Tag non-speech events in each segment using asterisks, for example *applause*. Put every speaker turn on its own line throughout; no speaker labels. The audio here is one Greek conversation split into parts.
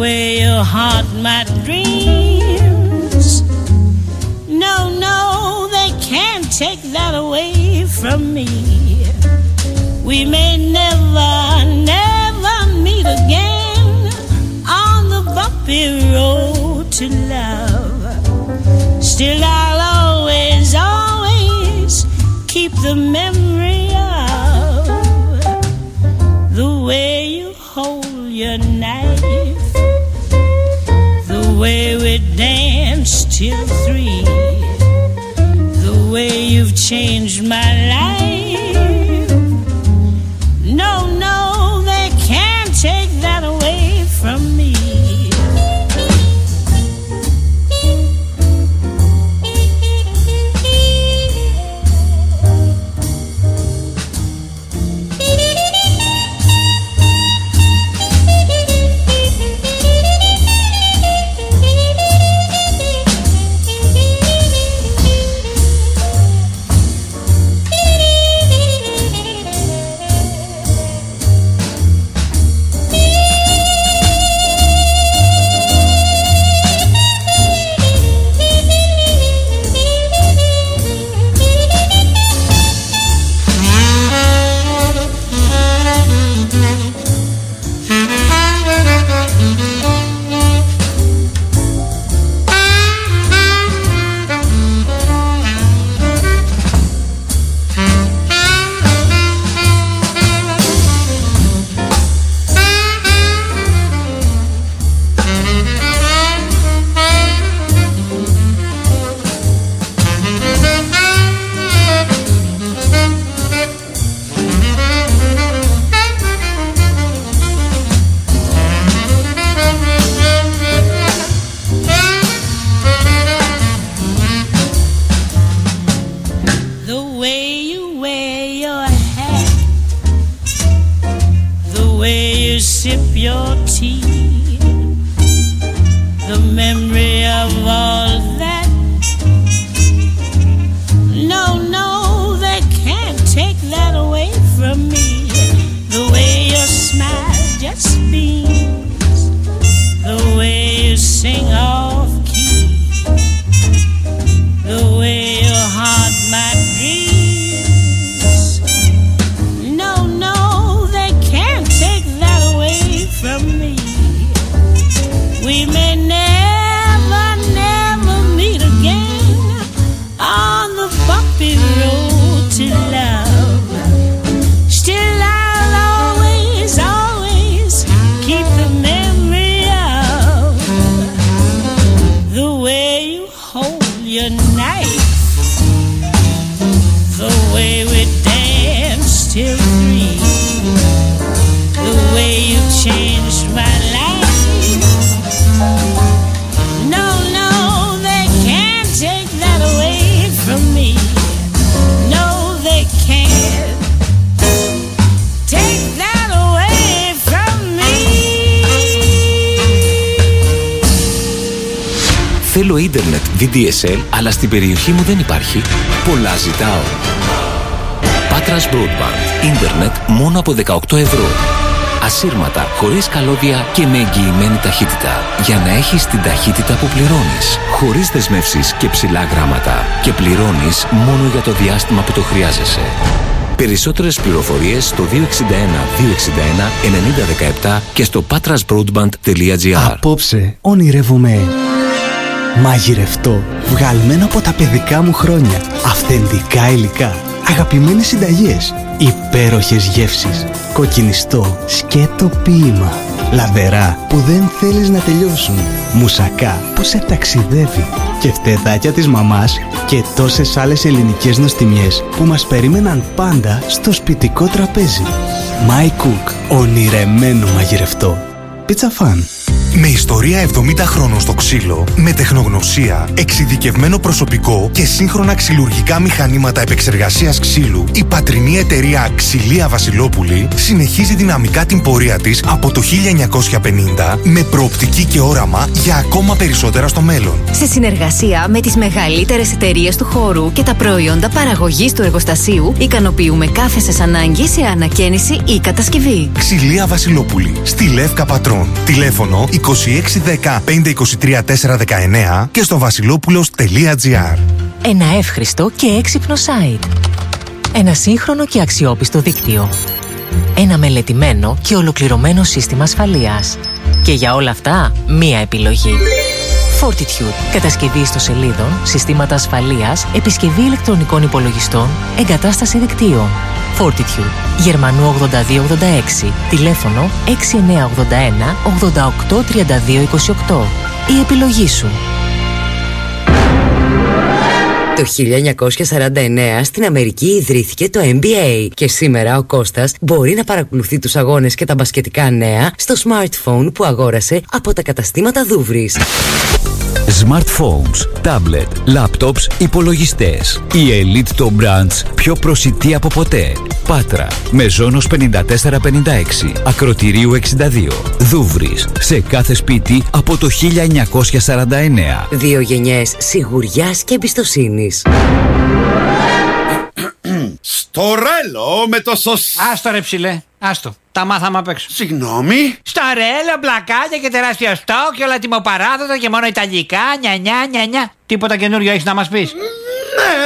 way you haunt my dreams. No, no, they can't take that away from me. We may never, never meet again on the bumpy road to love. Still, I'll always, always keep the memory till three, the way you've changed my life.
Στην περιοχή μου δεν υπάρχει. Πολλά ζητάω. Πάτρας Broadband. Ίντερνετ μόνο από 18 ευρώ. Ασύρματα, χωρίς καλώδια και με εγγυημένη ταχύτητα. Για να έχεις την ταχύτητα που πληρώνεις. Χωρίς δεσμεύσεις και ψηλά γράμματα. Και πληρώνεις μόνο για το διάστημα που το χρειάζεσαι. Περισσότερες πληροφορίες στο 261 261 9017 και στο patrasbroadband.gr
Απόψε ονειρεύομαι μαγειρευτό, βγαλμένο από τα παιδικά μου χρόνια, αυθεντικά υλικά, αγαπημένες συνταγές, υπέροχες γεύσεις, κοκκινιστό, σκέτο ποίημα, λαδερά που δεν θέλεις να τελειώσουν, μουσακά που σε ταξιδεύει και φτεδάκια της μαμάς και τόσες άλλες ελληνικές νοστιμιές που μας περίμεναν πάντα στο σπιτικό τραπέζι. My Cook, ονειρεμένο μαγειρευτό. Pizza Fan.
Με ιστορία 70 χρόνων στο ξύλο, με τεχνογνωσία, εξειδικευμένο προσωπικό και σύγχρονα ξυλουργικά μηχανήματα επεξεργασίας ξύλου, η πατρινή εταιρεία Ξυλία Βασιλόπουλη συνεχίζει δυναμικά την πορεία της από το 1950 με προοπτική και όραμα για ακόμα περισσότερα στο μέλλον.
Σε συνεργασία με τις μεγαλύτερες εταιρείες του χώρου και τα προϊόντα παραγωγής του εργοστασίου, ικανοποιούμε κάθε σας ανάγκη σε ανακαίνιση ή κατασκευή.
Ξυλία Βασιλόπουλη, στη Λεύκα Πατρών. Τηλέφωνο
2610 523 419 και στο βασιλόπουλος.gr
Ένα εύχριστο και έξυπνο site. Ένα σύγχρονο και αξιόπιστο δίκτυο. Ένα μελετημένο και ολοκληρωμένο σύστημα ασφαλείας. Και για όλα αυτά, μία επιλογή. Fortitude. Κατασκευή ιστοσελίδων, συστήματα ασφαλείας, επισκευή ηλεκτρονικών υπολογιστών, εγκατάσταση δικτύων. Fortitude. Γερμανού 8286. Τηλέφωνο 6981 883228. Η επιλογή σου.
Το 1949 στην Αμερική ιδρύθηκε το NBA και σήμερα ο Κώστας μπορεί να παρακολουθεί τους αγώνες και τα μπασκετικά νέα στο smartphone που αγόρασε από τα καταστήματα Δούβρης.
Smartphones, tablet, laptops, υπολογιστές. Η Elite των brands πιο προσιτή από ποτέ. Πάτρα, Μεζόνος 5456, Ακροτηρίου 62, Δούβρις, σε κάθε σπίτι από το 1949.
Δύο γενιές σιγουριάς και εμπιστοσύνης.
Στο ρέλο με το σωσ...
Άστο ρε ψηλέ, άστο. Τα μάθαμε απ' έξω.
Συγγνώμη.
Στο ρέλο, μπλακάκια και τεράστιο στόκ και όλα τιμοπαράδοτα και μόνο ιταλικά, νιανιά, νιανιά. Τίποτα καινούριο έχεις να μας πεις;
Ναι,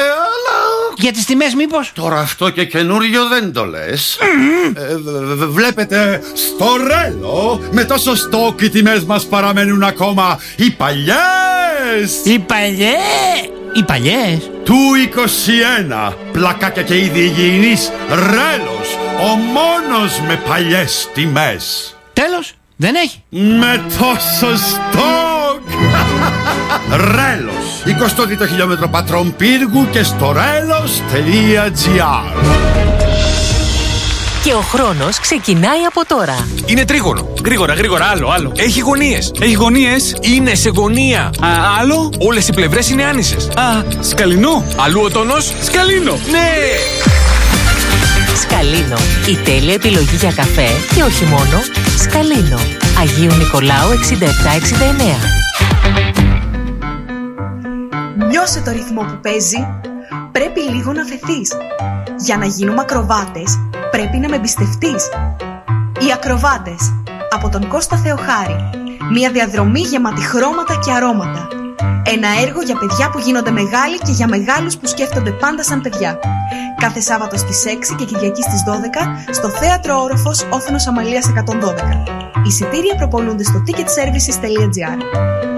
αλλά...
Για τις τιμές μήπως;
Τώρα αυτό και καινούριο δεν το λες. Ε, β- β- βλέπετε, στο ρέλο με το σωστό οι τιμές μας παραμένουν ακόμα οι παλιές.
Οι παλιές... Οι παλιές.
Του 21. Πλακάκια και είδη υγιεινής. Ρέλος. Ο μόνος με παλιές τιμές.
Τέλος, δεν έχει.
Με τόσο στόκ! *laughs* Ρέλος, 22ο χιλιόμετρο πατρών πύργου και στο ρέλος.gr
Και ο χρόνος ξεκινάει από τώρα.
Είναι τρίγωνο. Γρήγορα, γρήγορα, άλλο, άλλο. Έχει γωνίες.
Έχει γωνίες.
Είναι σε γωνία.
Α, άλλο.
Όλες οι πλευρές είναι άνισες.
Α, σκαλινό.
Αλλού ο τόνος.
Σκαλίνο.
Ναι!
Σκαλίνο. Η τέλεια επιλογή για καφέ και όχι μόνο. Σκαλίνο. Αγίου Νικολάου 6769.
Νιώσε το ρυθμό που παίζει. Πρέπει λίγο να φεθείς. Για να γίνουμε ακροβάτες, πρέπει να με εμπιστευτείς. Οι ακροβάτες, από τον Κώστα Θεοχάρη. Μια διαδρομή γεμάτη χρώματα και αρώματα. Ένα έργο για παιδιά που γίνονται μεγάλοι και για μεγάλους που σκέφτονται πάντα σαν παιδιά. Κάθε Σάββατο στις 6 και Κυριακή στις 12 στο Θέατρο Όροφος Όθενος Αμαλίας 112. Εισιτήρια προπολούνται στο ticketservices.gr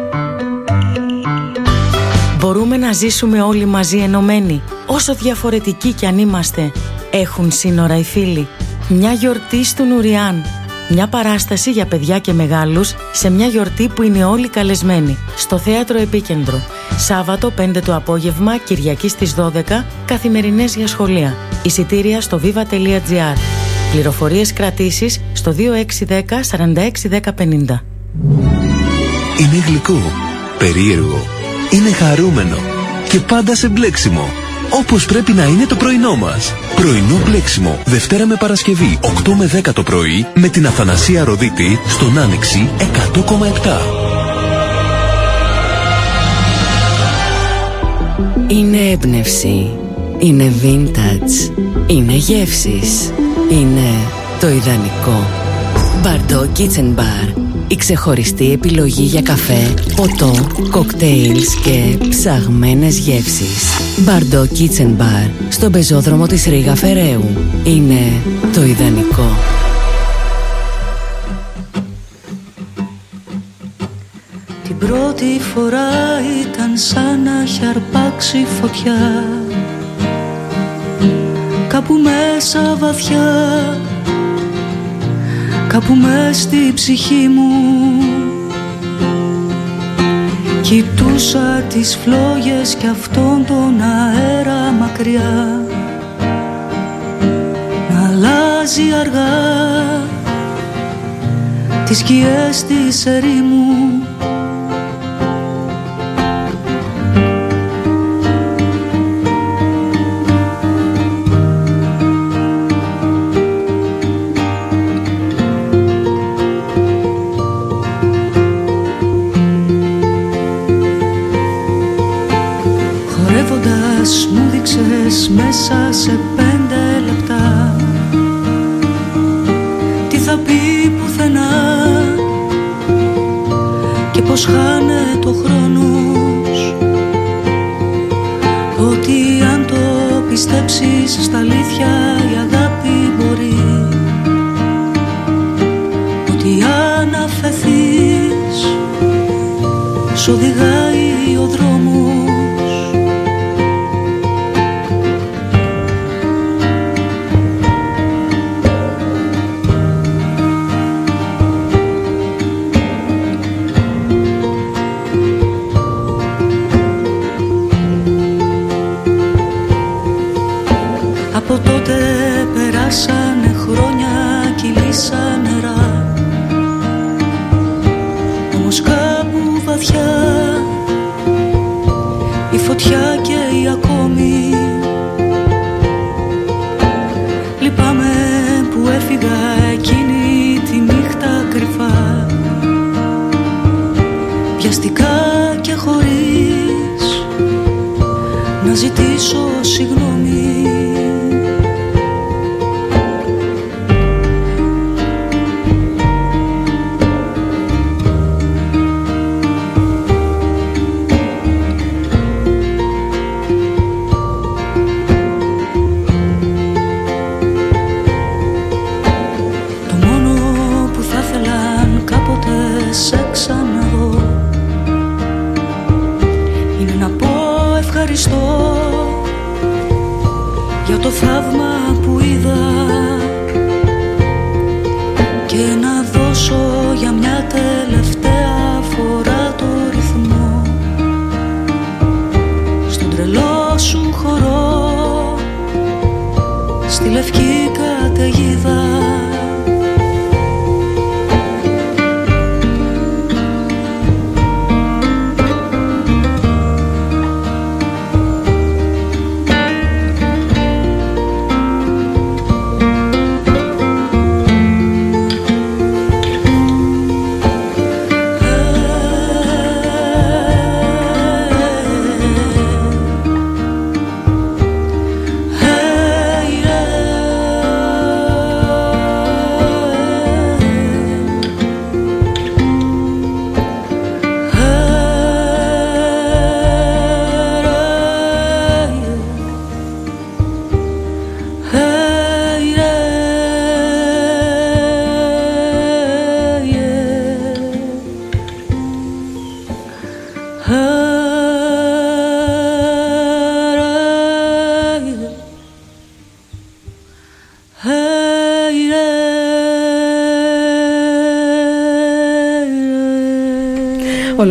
Μπορούμε να ζήσουμε όλοι μαζί ενωμένοι, όσο διαφορετικοί κι αν είμαστε. Έχουν σύνορα οι φίλοι. Μια γιορτή στο Νουριάν. Μια παράσταση για παιδιά και μεγάλους σε μια γιορτή που είναι όλοι καλεσμένοι. Στο Θέατρο Επίκεντρο. Σάββατο 5 το απόγευμα, Κυριακή στις 12, καθημερινές για σχολεία. Εισιτήρια στο viva.gr. Πληροφορίες κρατήσεις στο 2610 461050.
Είναι γλυκό, περίεργο, είναι χαρούμενο και πάντα σε μπλέξιμο. Όπως πρέπει να είναι το πρωινό μας. Πρωινό μπλέξιμο, Δευτέρα με Παρασκευή, 8 με 10 το πρωί, με την Αθανασία Ροδίτη, στον Άνοιξη 100,7.
Είναι έμπνευση. Είναι vintage. Είναι γεύσεις. Είναι το ιδανικό. Μπαρντό Kitchen Bar. Η ξεχωριστή επιλογή για καφέ, ποτό, κοκτέιλς και ψαγμένες γεύσεις. Μπαρντό Kitchen Bar. Στον πεζόδρομο της Ρίγα Φεραίου. Είναι το ιδανικό.
Την πρώτη φορά ήταν σαν να έχει αρπάξει φωτιά Κάπου μέσα βαθιά Κάπου μες στη ψυχή μου. Κοιτούσα τις φλόγες και αυτόν τον αέρα μακριά. Να αλλάζει αργά Τις σκιές της ερήμου δείξες μέσα σε πέντε λεπτά. Τι θα πει πουθενά πως χάνεται ο χρόνος. Ότι αν το πιστέψεις στα αλήθεια η αγάπη μπορεί. Ότι αν αφαιθείς σ' οδηγάει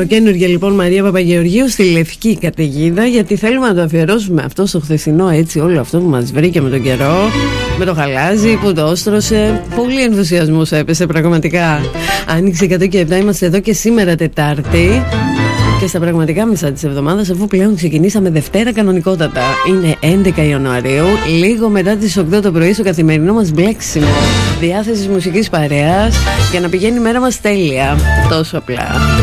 Ολοκένουργια λοιπόν Μαρία Παπαγεωργίου στη Λευκή Καταιγίδα γιατί θέλουμε να το αφιερώσουμε αυτό στο χθεσινό έτσι όλο αυτό που μας βρήκε με τον καιρό με το χαλάζι που το όστρωσε. Πολύ ενθουσιασμός έπεσε πραγματικά. Άνοιξε 100 και 7 είμαστε εδώ και σήμερα Τετάρτη. Και στα πραγματικά μισά της εβδομάδας αφού πλέον ξεκινήσαμε Δευτέρα κανονικότατα είναι 11 Ιανουαρίου λίγο μετά τις 8 το πρωί στο καθημερινό μας μπλέξιμο. Διάθεση μουσικής παρέας για να πηγαίνει η μέρα μας τέλεια τόσο απλά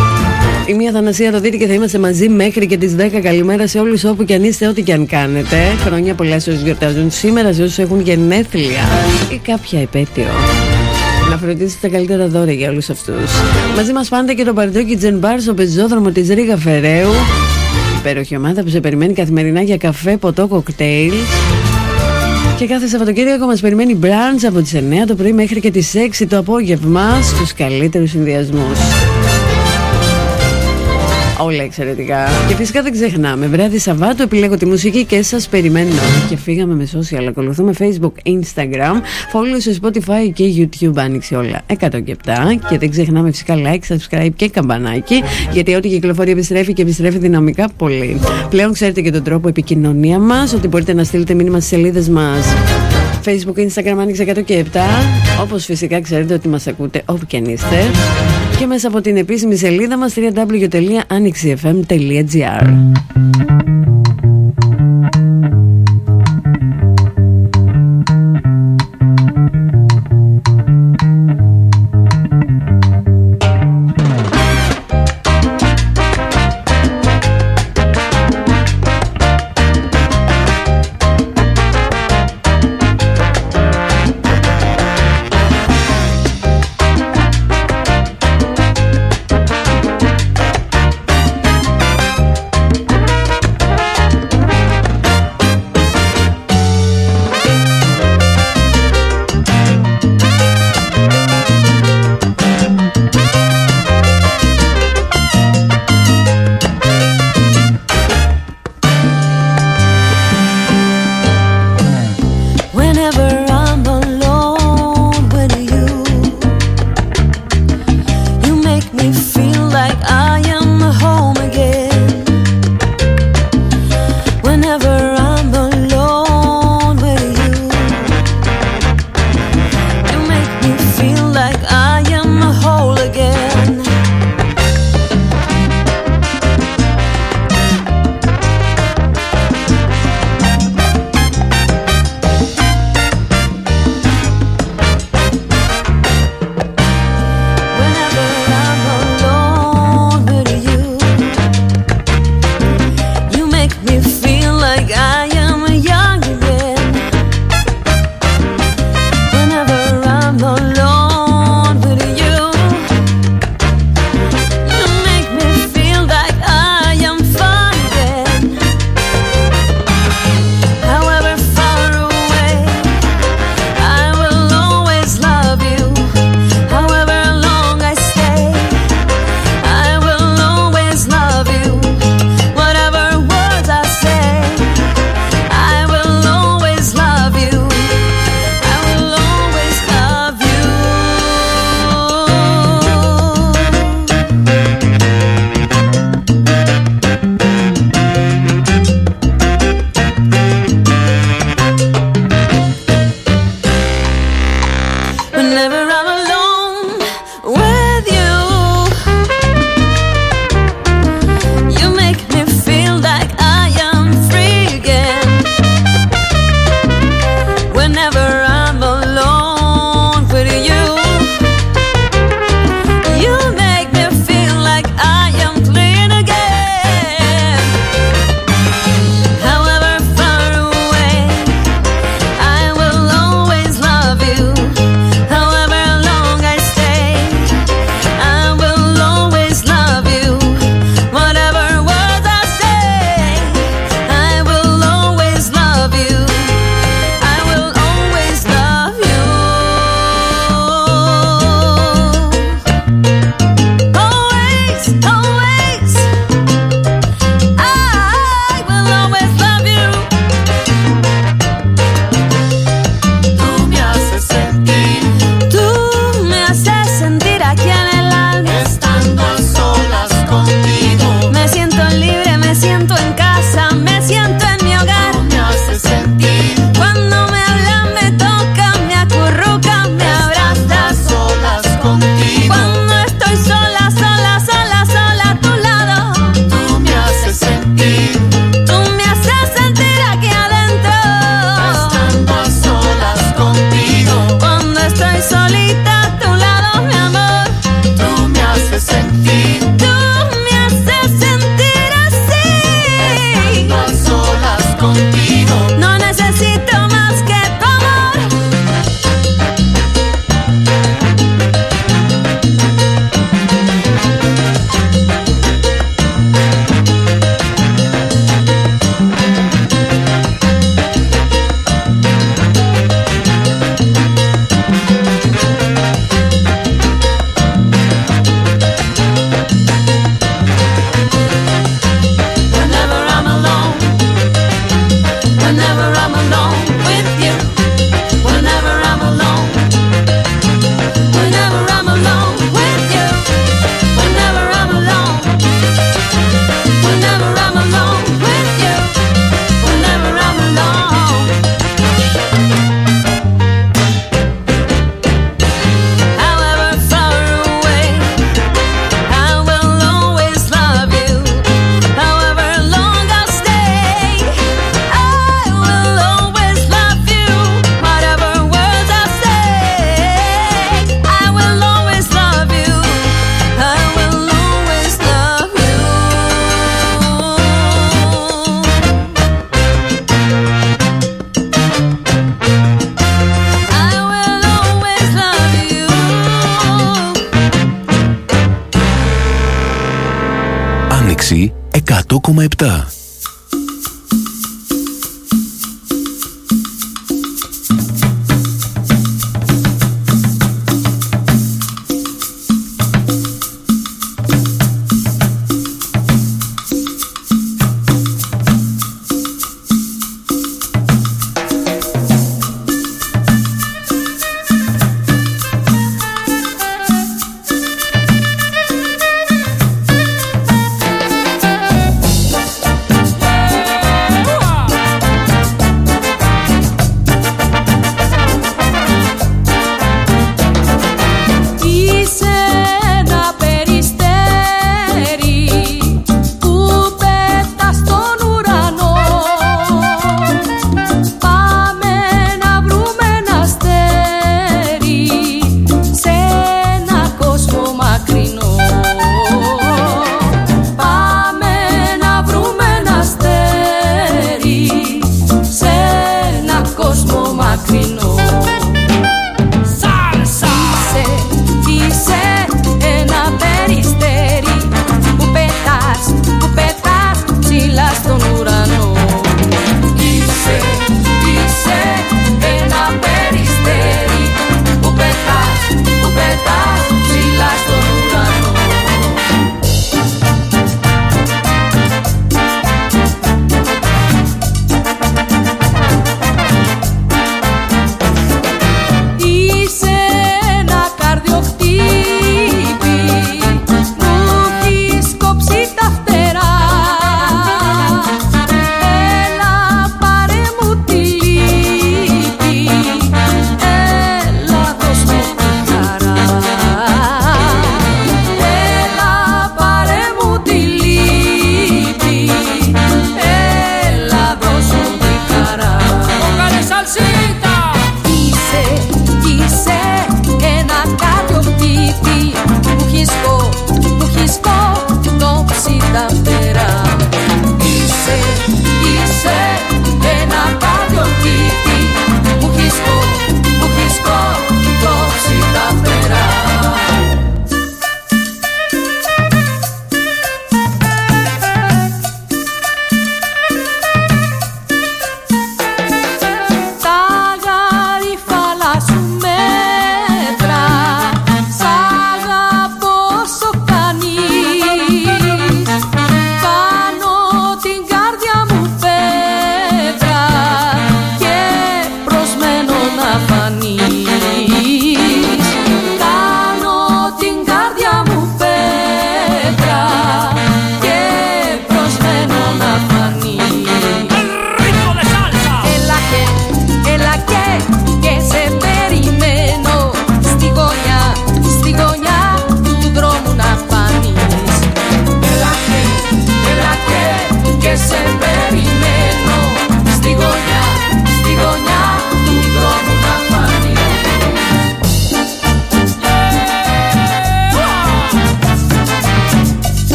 η μία Θανασία το δείτε και θα είμαστε μαζί μέχρι και τις 10. Καλημέρα σε όλους όπου και αν είστε, ό,τι και αν κάνετε. Χρόνια πολλά σε όσους γιορτάζουν σήμερα, σε όσους έχουν γενέθλια ή κάποια επέτειο. Να φροντίσετε τα καλύτερα δώρα για όλους αυτούς. Μαζί μας πάντα και το Παρτόκι Τζενμπάρ στο πεζόδρομο της Ρίγα Φεραίου. Υπέροχη ομάδα που σε περιμένει καθημερινά για καφέ, ποτό, κοκτέιλ. Και κάθε Σαββατοκύριακο μας περιμένει brunch από τις 9 το πρωί μέχρι και τις 6 το απόγευμα στους καλύτερους συνδυασμούς. Όλα εξαιρετικά. Και φυσικά δεν ξεχνάμε. Βράδυ Σαββάτου επιλέγω τη μουσική και σας περιμένω. Και φύγαμε με social. Ακολουθούμε Facebook, Instagram, follow σε Spotify και YouTube. Άνοιξε όλα 107. Και δεν ξεχνάμε φυσικά like, subscribe και καμπανάκι. Γιατί ό,τι κυκλοφορεί επιστρέφει και επιστρέφει δυναμικά πολύ. Πλέον ξέρετε και τον τρόπο επικοινωνία μας. Ότι μπορείτε να στείλετε μήνυμα στις σελίδες μας. Facebook, Instagram άνοιξε 100 και 7. Όπως φυσικά ξέρετε ότι μας ακούτε όπου και αν είστε και μέσα από την επίσημη σελίδα μας www.anixfm.gr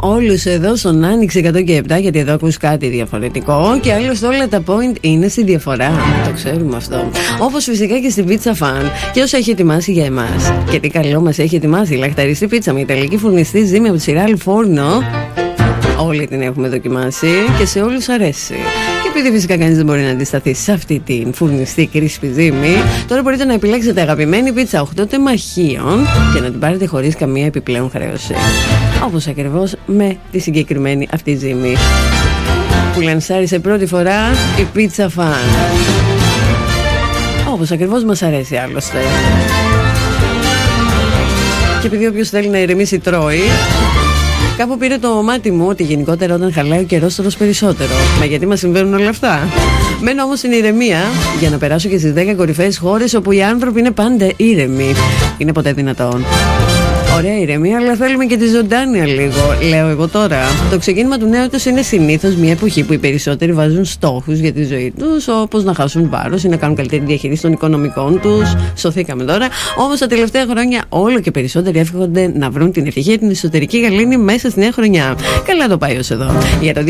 σας περιμένω όλους εδώ στον Άνοιξη 100 και 7 γιατί εδώ ακούς κάτι διαφορετικό και άλλωστε όλα τα point είναι στη διαφορά. Το ξέρουμε αυτό. Όπως φυσικά και στην Pizza Fan και όσα έχει ετοιμάσει για εμάς. Και τι καλό μας έχει ετοιμάσει η λαχταριστή πίτσα με ιταλική φουρνιστή ζύμη από τη σειρά Αλφόρνο. Όλοι την έχουμε δοκιμάσει και σε όλους αρέσει. Και επειδή φυσικά κανείς δεν μπορεί να αντισταθεί σε αυτή την φουρνιστή κρίσπη ζύμη, τώρα μπορείτε να επιλέξετε αγαπημένη πίτσα 8 τεμαχίων και να την πάρετε χωρίς καμία επιπλέον χρέωση. Όπως ακριβώς με τη συγκεκριμένη αυτή ζύμη. Που λανσάρισε πρώτη φορά η πίτσα φαν. Όπως ακριβώς μας αρέσει άλλωστε. Και επειδή όποιος θέλει να ηρεμήσει τρώει, Κάπου πήρε το μάτι μου ότι γενικότερα όταν χαλάει ο καιρός τρως περισσότερο. Μα γιατί μας συμβαίνουν όλα αυτά; Μένω όμως στην ηρεμία για να περάσω και στις 10 κορυφαίες χώρες όπου οι άνθρωποι είναι πάντα ήρεμοι. Είναι ποτέ δυνατόν. Ωραία ηρεμία, αλλά θέλουμε και τη ζωντάνια λίγο, λέω εγώ τώρα. Το ξεκίνημα του νέου έτους είναι συνήθως μια εποχή που οι περισσότεροι βάζουν στόχους για τη ζωή τους, όπως να χάσουν βάρος ή να κάνουν καλύτερη διαχείριση των οικονομικών τους. Σωθήκαμε τώρα. Όμως τα τελευταία χρόνια όλο και περισσότεροι εύχονται να βρουν την ευτυχία την εσωτερική γαλήνη μέσα στη νέα χρονιά. Καλά το πάει ως εδώ. Για το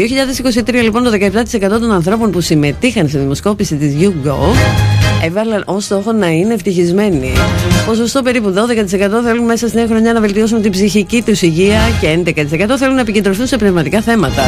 2023, λοιπόν, το 17% των ανθρώπων που συμμετείχαν στη δημοσκόπηση της YouGov έβαλαν ως στόχο να είναι ευτυχισμένοι. Ποσοστό περίπου 12% θέλουν μέσα στη νέα χρονιά να βελτιώσουν την ψυχική τους υγεία και 11% θέλουν να επικεντρωθούν σε πνευματικά θέματα.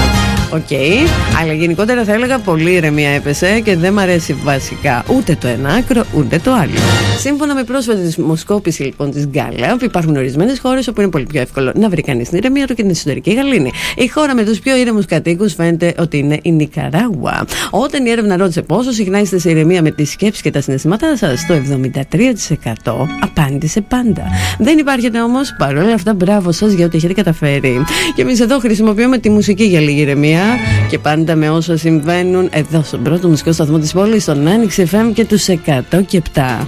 Οκ, okay. αλλά γενικότερα θα έλεγα πολύ ηρεμία έπεσε και δεν μ' αρέσει βασικά ούτε το ένα άκρο ούτε το άλλο. Σύμφωνα με πρόσφατη δημοσκόπηση λοιπόν της Gallup, υπάρχουν ορισμένες χώρες όπου είναι πολύ πιο εύκολο να βρει κανείς την ηρεμία του και την εσωτερική γαλήνη. Η χώρα με τους πιο ήρεμους κατοίκους φαίνεται ότι είναι η Νικαράγουα. Όταν η έρευνα ρώτησε πόσο συχνά είστε σε ηρεμία με τη σκέψη και τα συναισθήματά σας, το 73% απάντησε πάντα. Δεν υπάρχετε όμως, παρόλα αυτά, μπράβο σας για ό,τι έχετε καταφέρει. Και εμείς εδώ χρησιμοποιούμε τη μουσική για λίγη ηρεμία και πάντα με όσα συμβαίνουν εδώ στον πρώτο μουσικό σταθμό της πόλης, στον Άνοιξη FM και τους 100 και 7.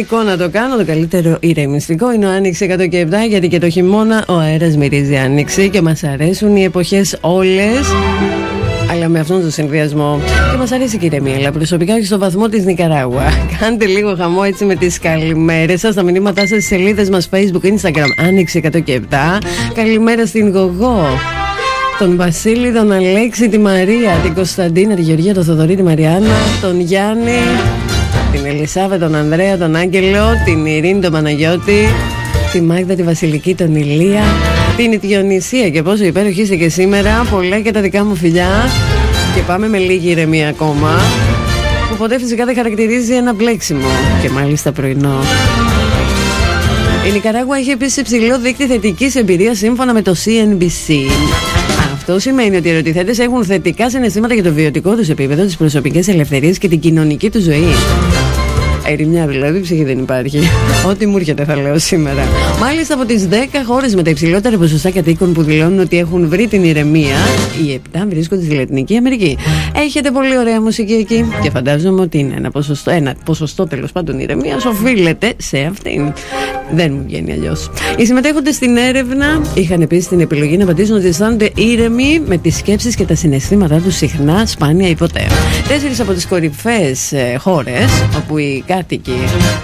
Βλέπω λοιπόν, εικόνα το κάνω. Το καλύτερο ηρεμιστικό είναι ο Άνοιξης 100 και 7, γιατί και το χειμώνα ο αέρας μυρίζει Άνοιξη και μας αρέσουν οι εποχές όλες. Αλλά με αυτόν τον συνδυασμό. Και μας αρέσει και η ηρεμία, αλλά προσωπικά όχι στο βαθμό της Νικαράγουα. *laughs* Κάντε λίγο χαμό έτσι με τις καλημέρες σας, τα μηνύματά σας στις σελίδες μας Facebook, Instagram, Άνοιξη 100 και 7. Καλημέρα στην Γογό. Τον Βασίλη, τον Αλέξη, τη Μαρία, την Κωνσταντίνα, τη Γεωργία, τον Θοδωρή, τη Μαριάννα, τον Γιάννη, την Ελισάβε, τον Ανδρέα, τον Άγγελο, την Ειρήνη, τον Παναγιώτη, τη Μάγδα, τη Βασιλική, τον Ηλία, την Διονυσία και πόσο υπέροχη είσαι και σήμερα. Πολλά και τα δικά μου φιλιά. Και πάμε με λίγη ηρεμία ακόμα. Που ποτέ φυσικά δεν χαρακτηρίζει ένα μπλέξιμο. Και μάλιστα πρωινό. Η Νικαράγουα έχει επίσης υψηλό δείκτη θετικής εμπειρίας σύμφωνα με το CNBC. Αυτό σημαίνει ότι οι ερωτηθέτε έχουν θετικά συναισθήματα για το βιωτικό τους επίπεδο, τις προσωπικές ελευθερίες και την κοινωνική τους ζωή. Ερημιά δηλαδή, ψυχή δεν υπάρχει. Ό,τι μου έρχεται θα λέω σήμερα. Μάλιστα από τις 10 χώρες με τα υψηλότερα ποσοστά κατοίκων που δηλώνουν ότι έχουν βρει την ηρεμία, οι 7 βρίσκονται στη Λατινική Αμερική. Έχετε πολύ ωραία μουσική εκεί και φαντάζομαι ότι είναι ένα ποσοστό, ένα ποσοστό τέλος πάντων ηρεμίας οφείλεται σε αυτήν. Δεν μου βγαίνει αλλιώς. Οι συμμετέχοντες στην έρευνα είχαν επίσης την επιλογή να απαντήσουν ότι αισθάνονται ήρεμοι με τις σκέψεις και τα συναισθήματά τους συχνά, σπάνια ή ποτέ. Τέσσερις από τις κορυφαίες χώρες όπου οι κάτοικοι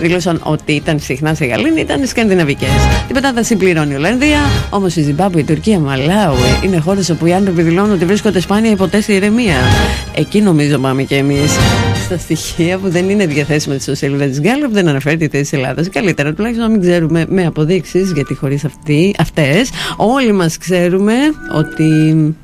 δήλωσαν ότι ήταν συχνά σε γαλήνη ήταν οι σκανδιναβικές. Την πετάδα συμπληρώνει η Ολλανδία, όμως η Ζιμπάμπου, η Τουρκία, Μαλάουι είναι χώρες όπου οι άνθρωποι δηλώνουν ότι βρίσκονται σπάνια ή ποτέ σε ηρεμία. Εκεί νομίζω πάμε κι εμείς. Στα στοιχεία που δεν είναι διαθέσιμα στη σελίδα της Γκάλωπ δεν αναφέρει τη θέση της Ελλάδας. Καλύτερα τουλάχιστον να μην ξέρουμε με αποδείξεις, γιατί χωρίς αυτές όλοι μας ξέρουμε ότι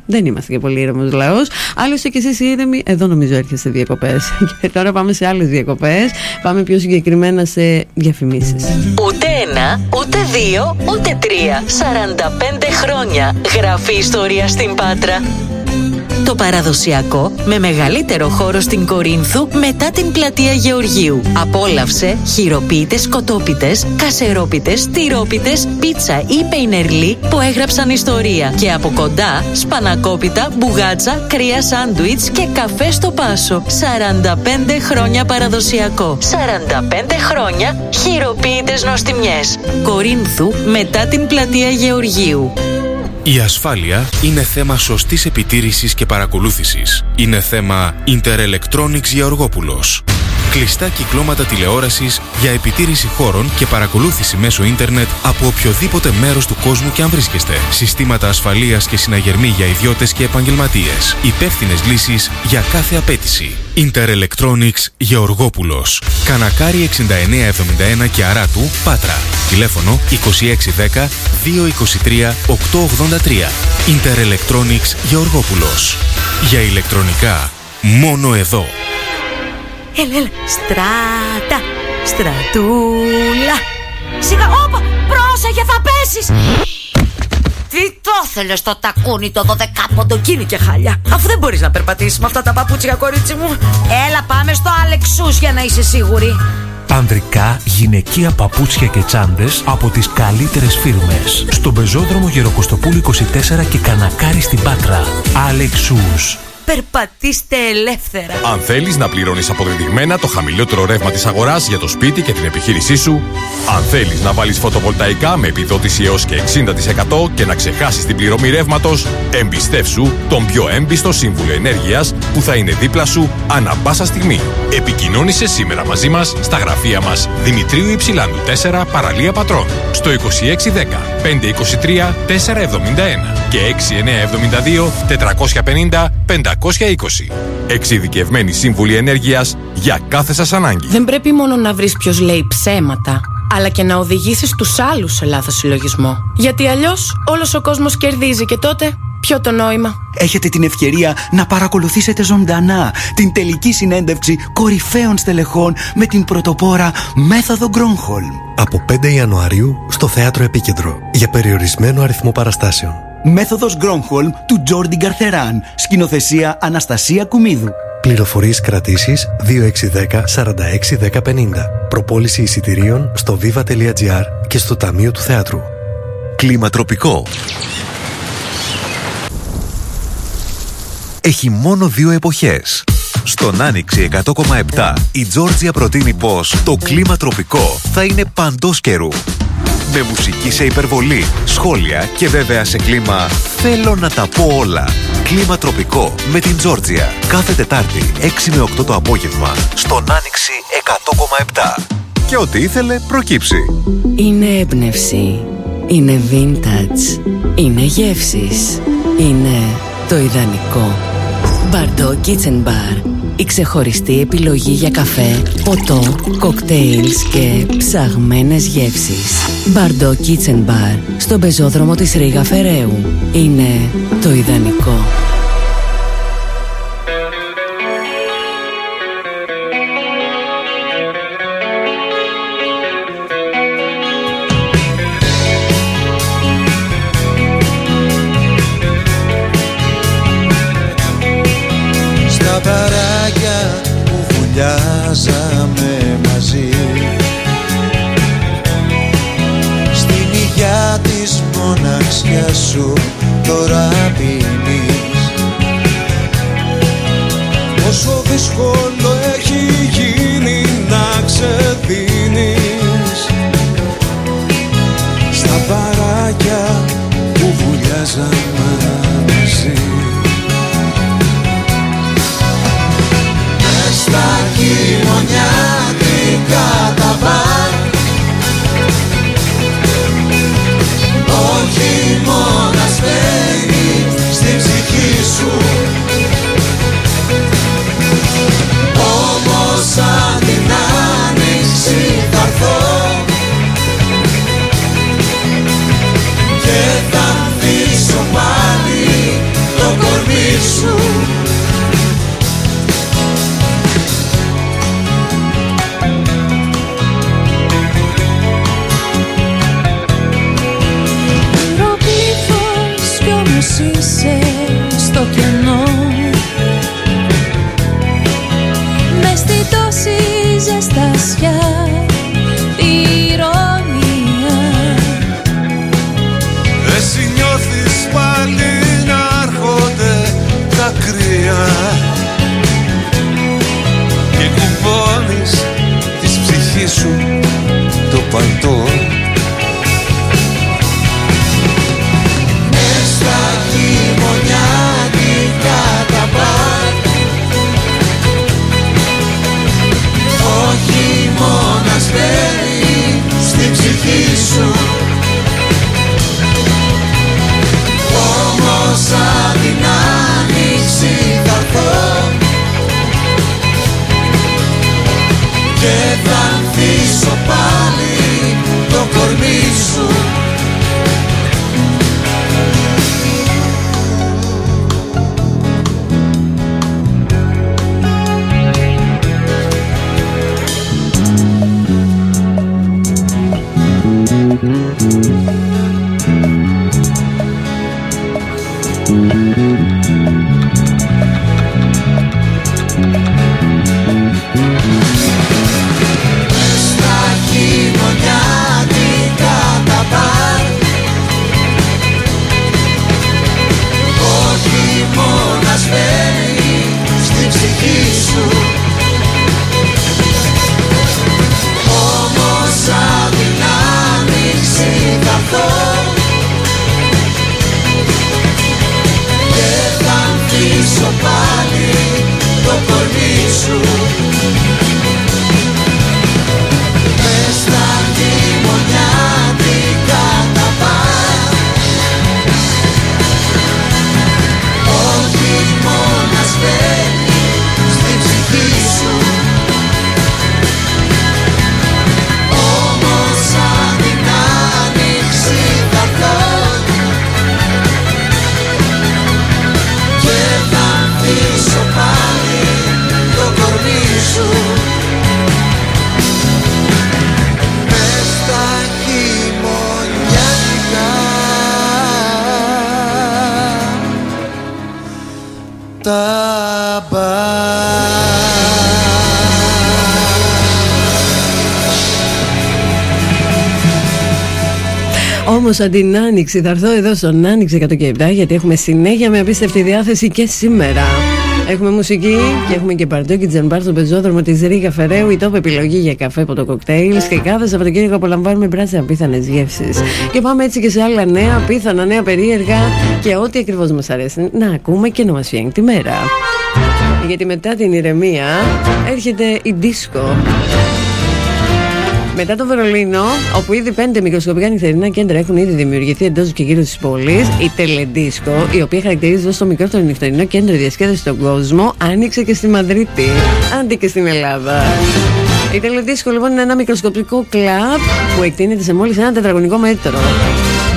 δεν είμαστε και πολύ ήρεμος λαός. Άλλωστε και εσείς ήρεμοι, εδώ νομίζω έρχεστε διακοπές. *laughs* Και τώρα πάμε σε άλλες διακοπές. Πάμε πιο συγκεκριμένα σε διαφημίσεις.
Ούτε ένα, ούτε δύο, ούτε τρία. 45 χρόνια γραφή ιστορία στην Πάτρα. Το παραδοσιακό με μεγαλύτερο χώρο στην Κορίνθου μετά την πλατεία Γεωργίου. Απόλαυσε χειροποίητες κοτόπιτες, κασερόπιτες, τυρόπιτες, πίτσα ή πεϊνερλί που έγραψαν ιστορία. Και από κοντά σπανακόπιτα, μπουγάτσα, κρύα σάντουιτς και καφέ στο Πάσο. 45 χρόνια παραδοσιακό. 45 χρόνια χειροποίητες νοστιμιές. Κορίνθου μετά την πλατεία Γεωργίου.
Η ασφάλεια είναι θέμα σωστής επιτήρησης και παρακολούθησης. Είναι θέμα Interelectronics Γεωργόπουλος. Κλειστά κυκλώματα τηλεόρασης για επιτήρηση χώρων και παρακολούθηση μέσω ίντερνετ από οποιοδήποτε μέρος του κόσμου και αν βρίσκεστε. Συστήματα ασφαλείας και συναγερμοί για ιδιώτες και επαγγελματίες. Υπεύθυνες λύσεις για κάθε απέτηση. Interelectronics Γεωργόπουλος. Κανακάρι 6971 και Αράτου, Πάτρα. Τηλέφωνο 2610 223 883. Interelectronics Γεωργόπουλος. Για ηλεκτρονικά, μόνο εδώ.
Έλα, έλα. Στράτα. Στρατούλα. Σιγά, όπα, πρόσεχε, θα πέσεις. Τι το ήθελε το τακούνι το δωδεκάποντο Κίνη και χάλια Αφού δεν μπορείς να περπατήσεις με αυτά τα παπούτσια κορίτσι μου Έλα πάμε στο Αλεξούς για να είσαι σίγουρη
Ανδρικά, γυναικεία παπούτσια και τσάντες από τις καλύτερες φίρμες. Στον πεζόδρομο Γεροκοστοπούλου 24 και Κανακάρι στην Πάτρα. Αλεξούς.
Περπατήστε ελεύθερα
Αν θέλεις να πληρώνεις αποδεδειγμένα το χαμηλότερο ρεύμα της αγοράς για το σπίτι και την επιχείρησή σου, αν θέλεις να βάλεις φωτοβολταϊκά με επιδότηση έως και 60% και να ξεχάσεις την πληρωμή ρεύματος, εμπιστεύσου τον πιο έμπιστο σύμβουλο ενέργειας που θα είναι δίπλα σου ανά πάσα στιγμή. Επικοινώνησε σήμερα μαζί μας στα γραφεία μας Δημητρίου Υψηλάνου 4 Παραλία Πατρών στο 2610 523 471 και 6972 450 520. Εξειδικευμένη σύμβουλη ενέργειας για κάθε σας ανάγκη.
Δεν πρέπει μόνο να βρεις ποιος λέει ψέματα, αλλά και να οδηγήσεις τους άλλους σε λάθος συλλογισμό. Γιατί αλλιώς όλος ο κόσμος κερδίζει και τότε ποιο το νόημα;
Έχετε την ευκαιρία να παρακολουθήσετε ζωντανά την τελική συνέντευξη κορυφαίων στελεχών με την πρωτοπόρα μέθοδο Γκρόνχολμ.
Από 5 Ιανουαρίου στο Θέατρο Επίκεντρο για περιορισμένο αριθμό παραστάσεων.
Μέθοδος Γκρόνχολμ του Τζόρντι Γκαρθεράν. Σκηνοθεσία Αναστασία Κουμίδου.
Πληροφορίες κρατήσεις 2610 46 1050. Προπόληση εισιτηρίων στο viva.gr και στο Ταμείο του Θέατρου.
Κλίμα τροπικό. Έχει μόνο δύο εποχές. Στον Άνοιξη 100,7 η Τζόρτζια προτείνει πως το κλίμα τροπικό θα είναι παντός καιρού. Με μουσική σε υπερβολή, σχόλια και βέβαια σε κλίμα θέλω να τα πω όλα. Κλίμα τροπικό με την Τζόρτζια. Κάθε Τετάρτη 6 με 8 το απόγευμα στον Άνοιξη 100,7. Και ό,τι ήθελε προκύψει.
Είναι έμπνευση. Είναι vintage. Είναι γεύσεις. Είναι το ιδανικό. Μπαρντό Kitchen Bar. Η ξεχωριστή επιλογή για καφέ, ποτό, κοκτέιλς και ψαγμένες γεύσεις. Μπαρντό Kitchen Bar. Στον πεζόδρομο της Ρίγα Φεραίου. Είναι το ιδανικό.
Όμω αν την άνοιξη, θα έρθω εδώ στον άνοιξη 107 γιατί έχουμε συνέχεια με απίστευτη διάθεση και σήμερα. Έχουμε μουσική και έχουμε και παρτό και τζανμπάρ στον πεζόδρομο της Ρίγα Φεραίου. Η τόπη επιλογή για καφέ από το κοκτέιλς. Και κάθε Σαββατοκύριακο απολαμβάνουμε μπράτσα απίθανες γεύσεις. Και πάμε έτσι και σε άλλα νέα, απίθανα, νέα περίεργα και ό,τι ακριβώς μας αρέσει να ακούμε και να μας φτιάχνει τη μέρα. Γιατί μετά την ηρεμία έρχεται η δίσκο. Μετά το Βερολίνο, όπου ήδη πέντε μικροσκοπικά νυχτερινά κέντρα έχουν ήδη δημιουργηθεί εντός και γύρω της πόλης, η Τελεντίσκο, η οποία χαρακτηρίζεται ως το μικρότερο νυχτερινό κέντρο διασκέδασης στον κόσμο, άνοιξε και στη Μαδρίτη, αντί και στην Ελλάδα. Η Τελεντίσκο λοιπόν είναι ένα μικροσκοπικό κλαμπ που εκτείνεται σε μόλις ένα τετραγωνικό μέτρο.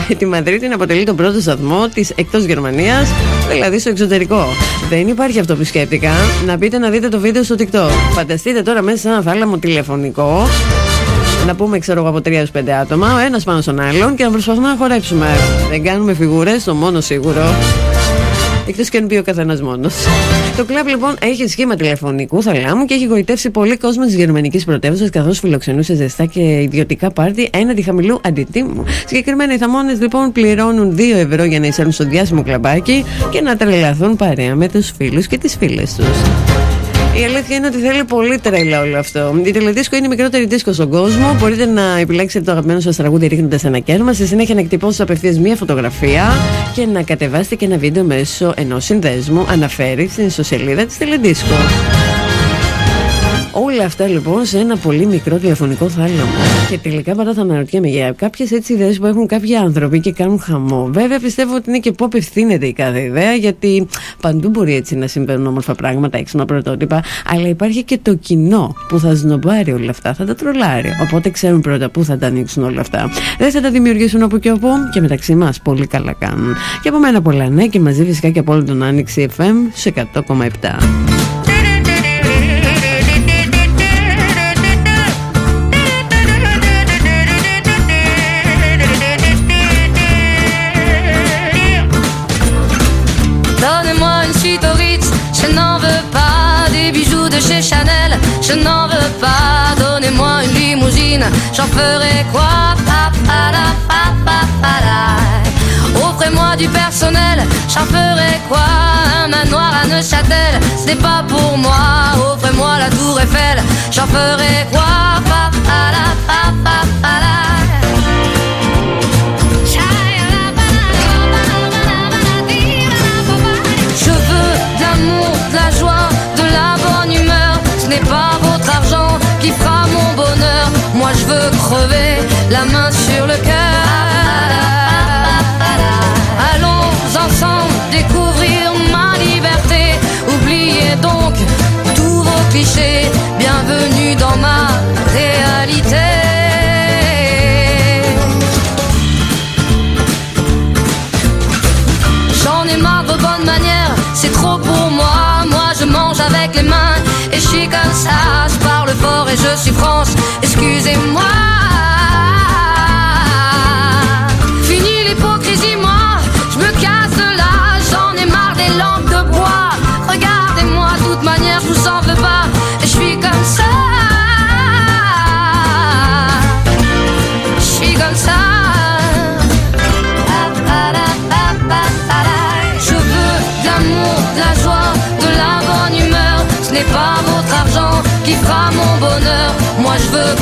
*laughs* Τη Μαδρίτη αποτελεί τον πρώτο σταθμό της εκτός Γερμανίας, δηλαδή στο εξωτερικό. Δεν υπάρχει αυτό που σκέφτηκα. Να πείτε να δείτε το βίντεο στο TikTok. Φανταστείτε τώρα μέσα σε ένα θάλαμο τηλεφωνικό να πούμε, ξέρω εγώ, από 3 έως 5 άτομα, ο ένας πάνω στον άλλον και να προσπαθούμε να χορέψουμε. Δεν κάνουμε φιγούρες, το μόνο σίγουρο. Εκτός και αν πει ο καθένας μόνος. Το κλαμπ λοιπόν έχει σχήμα τηλεφωνικού θαλάμου και έχει γοητεύσει πολύ κόσμος της γερμανικής πρωτεύουσας καθώς φιλοξενούσε ζεστά και ιδιωτικά πάρτι έναντι χαμηλού αντιτίμου. Συγκεκριμένα οι θαμώνες λοιπόν πληρώνουν 2 ευρώ για να εισέλθουν στο διάσημο κλαμπάκι και να τρελαθούν παρέα με τους φίλους και τις φίλες τους. Η αλήθεια είναι ότι θέλει πολύ τρέλα όλο αυτό. Η τελεδίσκο είναι η μικρότερη δίσκο στον κόσμο. Μπορείτε να επιλέξετε το αγαπημένο σας τραγούδι ρίχνοντας ένα κέρμα. Στη συνέχεια να εκτυπώσετε απευθείας μία φωτογραφία και να κατεβάσετε και ένα βίντεο μέσω ενός συνδέσμου. Αναφέρει στην ιστοσελίδα της Τελεδίσκο. Όλα αυτά λοιπόν σε ένα πολύ μικρό τηλεφωνικό θάλαμο. Και τελικά πάντα θα αναρωτιέμαι για κάποιες έτσι ιδέες που έχουν κάποιοι άνθρωποι και κάνουν χαμό. Βέβαια πιστεύω ότι είναι και πού απευθύνεται η κάθε ιδέα, γιατί παντού μπορεί έτσι να συμβαίνουν όμορφα πράγματα, έξυπνα πρωτότυπα. Αλλά υπάρχει και το κοινό που θα σνομπάρει όλα αυτά, θα τα τρολάρει. Οπότε ξέρουν πρώτα πού θα τα ανοίξουν όλα αυτά. Δεν θα τα δημιουργήσουν όπου και όπου και μεταξύ μας πολύ καλά κάνουν. Και από μένα πολλά ναι και μαζί φυσικά και από όλο τον Άνοιξη FM σε 100,7.
Chez Chanel, je n'en veux pas. Donnez-moi une limousine, j'en ferai quoi? Offrez-moi du personnel, j'en ferai quoi? Un manoir à Neuchâtel, ce pas pour moi. Offrez-moi la tour Eiffel, j'en ferai quoi? Je la main sur le cœur. Allons ensemble découvrir ma liberté. Oubliez donc tous vos clichés. Bienvenue dans ma réalité. J'en ai marre de bonnes manières, c'est trop pour moi. Moi je mange avec les mains et je suis comme ça, je suis France, excusez-moi.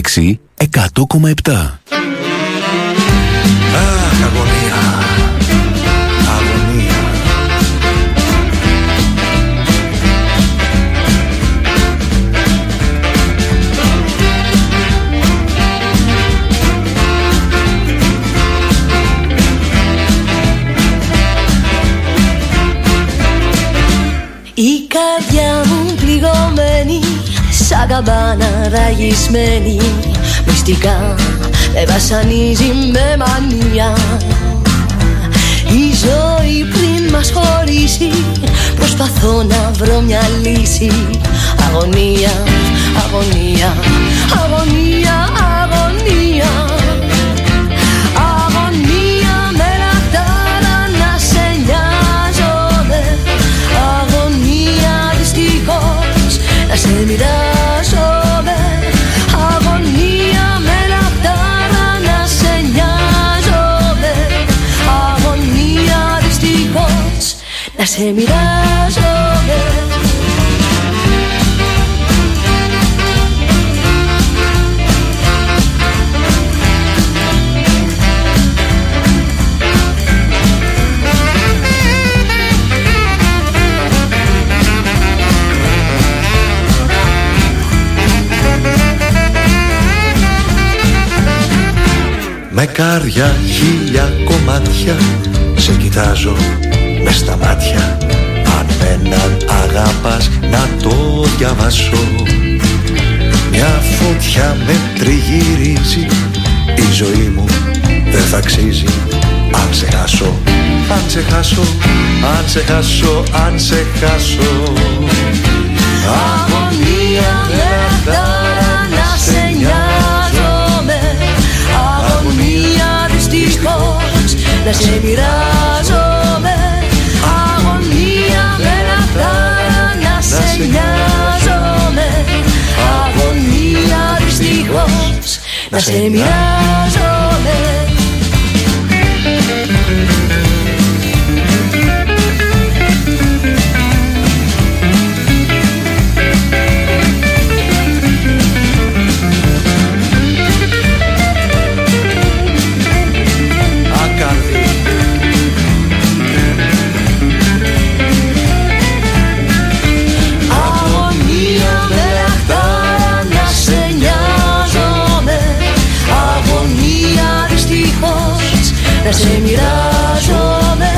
Άνοιξη 100,7.
Σαν καμπάνα ραγισμένη Μυστικά με βασανίζει με μανία. Η ζωή πριν μας χωρίσει Προσπαθώ να βρω μια λύση. Αγωνία, αγωνία, αγωνία, αγωνία. Αγωνία με λαχτάρα να σε νοιάζομαι. Αγωνία δυστυχώς να σε μοιράζομαι να σε μοιράζομαι.
Με κάρδια χίλια κομμάτια Σε κοιτάζω μες στα μάτια. Αν με έναν αγάπας να το διαβάσω. Μια φωτιά με τριγυρίζει. Η ζωή μου δεν θα αξίζει. Αν σε χάσω, αν σε χάσω Αν σε χάσω, αν σε χάσω
δυστυχώς να σε μοιράζομαι. Αγωνία με λαχτάρα να σε νοιάζομαι. Αγωνία δυστυχώς. Να σε μοιράζομαι να σε μοιράζομαι.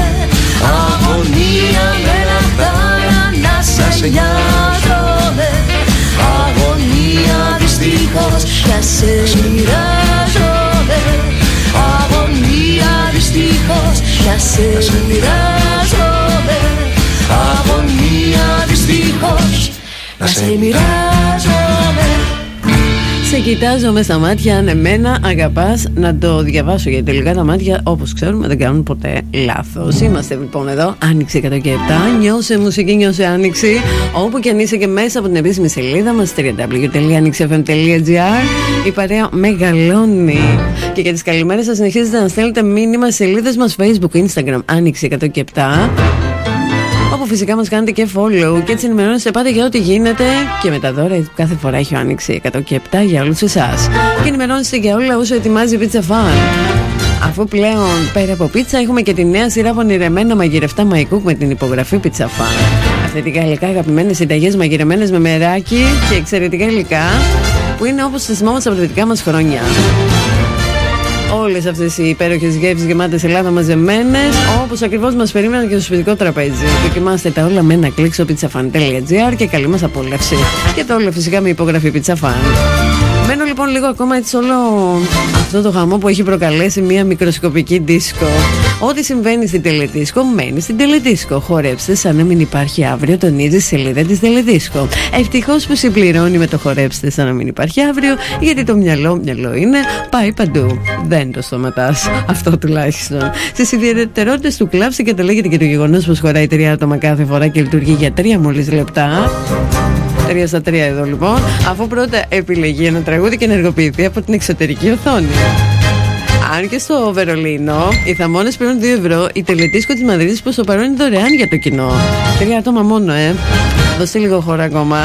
Αγωνία με λαχτάρα να σε νοιάζομαι. Αγωνία δυστυχώς να σε μοιράζομαι. Αγωνία δυστυχώς να σε μοιράζομαι. Αγωνία δυστυχώς να σε μοιράζομαι
Σε κοιτάζω με στα μάτια αν εμένα αγαπάς να το διαβάσω γιατί τελικά τα μάτια όπως ξέρουμε δεν κάνουν ποτέ λάθος. Είμαστε λοιπόν εδώ, άνοιξε 107, νιώσε μουσική, νιώσε άνοιξη. Όπου και αν είσαι και μέσα από την επίσημη σελίδα μας www.anixfm.gr η παρέα μεγαλώνει. Και για τις καλημέρες σας συνεχίζετε να στέλνετε μήνυμα σε σελίδες μας facebook, instagram, άνοιξε 107 όπου φυσικά μας κάνετε και follow και έτσι ενημερώνεστε πάντα για ό,τι γίνεται. Και με τα δώρα που κάθε φορά έχει ο Άνοιξη 107 για όλους εσάς. Και ενημερώνεστε για όλα όσο ετοιμάζει η Pizza Fan. Αφού πλέον πέρα από πίτσα έχουμε και τη νέα σειρά πονηρεμένα μαγειρευτά μαϊκούκ με την υπογραφή Pizza Fan. Αυθεντικά υλικά αγαπημένες συνταγές μαγειρεμένες με μεράκι και εξαιρετικά υλικά που είναι όπως τα θυμόμαστε από τα δυτικά μας χρόνια όλες αυτές οι υπέροχες γεύσεις γεμάτες Ελλάδα μαζεμένες, όπως ακριβώς μας περίμεναν και στο σπιτικό τραπέζι. Δοκιμάστε τα όλα με ένα κλικ στο pizzafan.gr και καλή μας απόλαυση. Και το όλο φυσικά με υπογραφή Pizzafan. Μένω λοιπόν λίγο ακόμα έτσι όλο αυτό το χαμό που έχει προκαλέσει μια μικροσκοπική δίσκο. Ό,τι συμβαίνει στην τελετήσκο μένει στην τελετήσκο. Χορέψτε σαν να μην υπάρχει αύριο, τονίζει η σελίδα της τελετήσκο. Ευτυχώς που συμπληρώνει με το χορέψτε σαν να μην υπάρχει αύριο, γιατί το μυαλό μυαλό είναι, πάει παντού. Δεν το σταματάς. Αυτό τουλάχιστον. Στις ιδιαιτερότητες του κλαμπ συγκαταλέγεται και το γεγονός πως χωράει τρία άτομα κάθε φορά και λειτουργεί για τρία μόλις λεπτά. Τρία στα τρία εδώ λοιπόν, αφού πρώτα επιλεγεί ένα τραγούδι και ενεργοποιηθεί από την εξωτερική οθόνη. Αν και στο Βερολίνο οι θαμώνες παίρνουν 2 ευρώ, η τελετήσκο της Μαδρίτης προς το παρόν είναι δωρεάν για το κοινό. Τρία άτομα μόνο, ε. Δώστε λίγο χώρα ακόμα.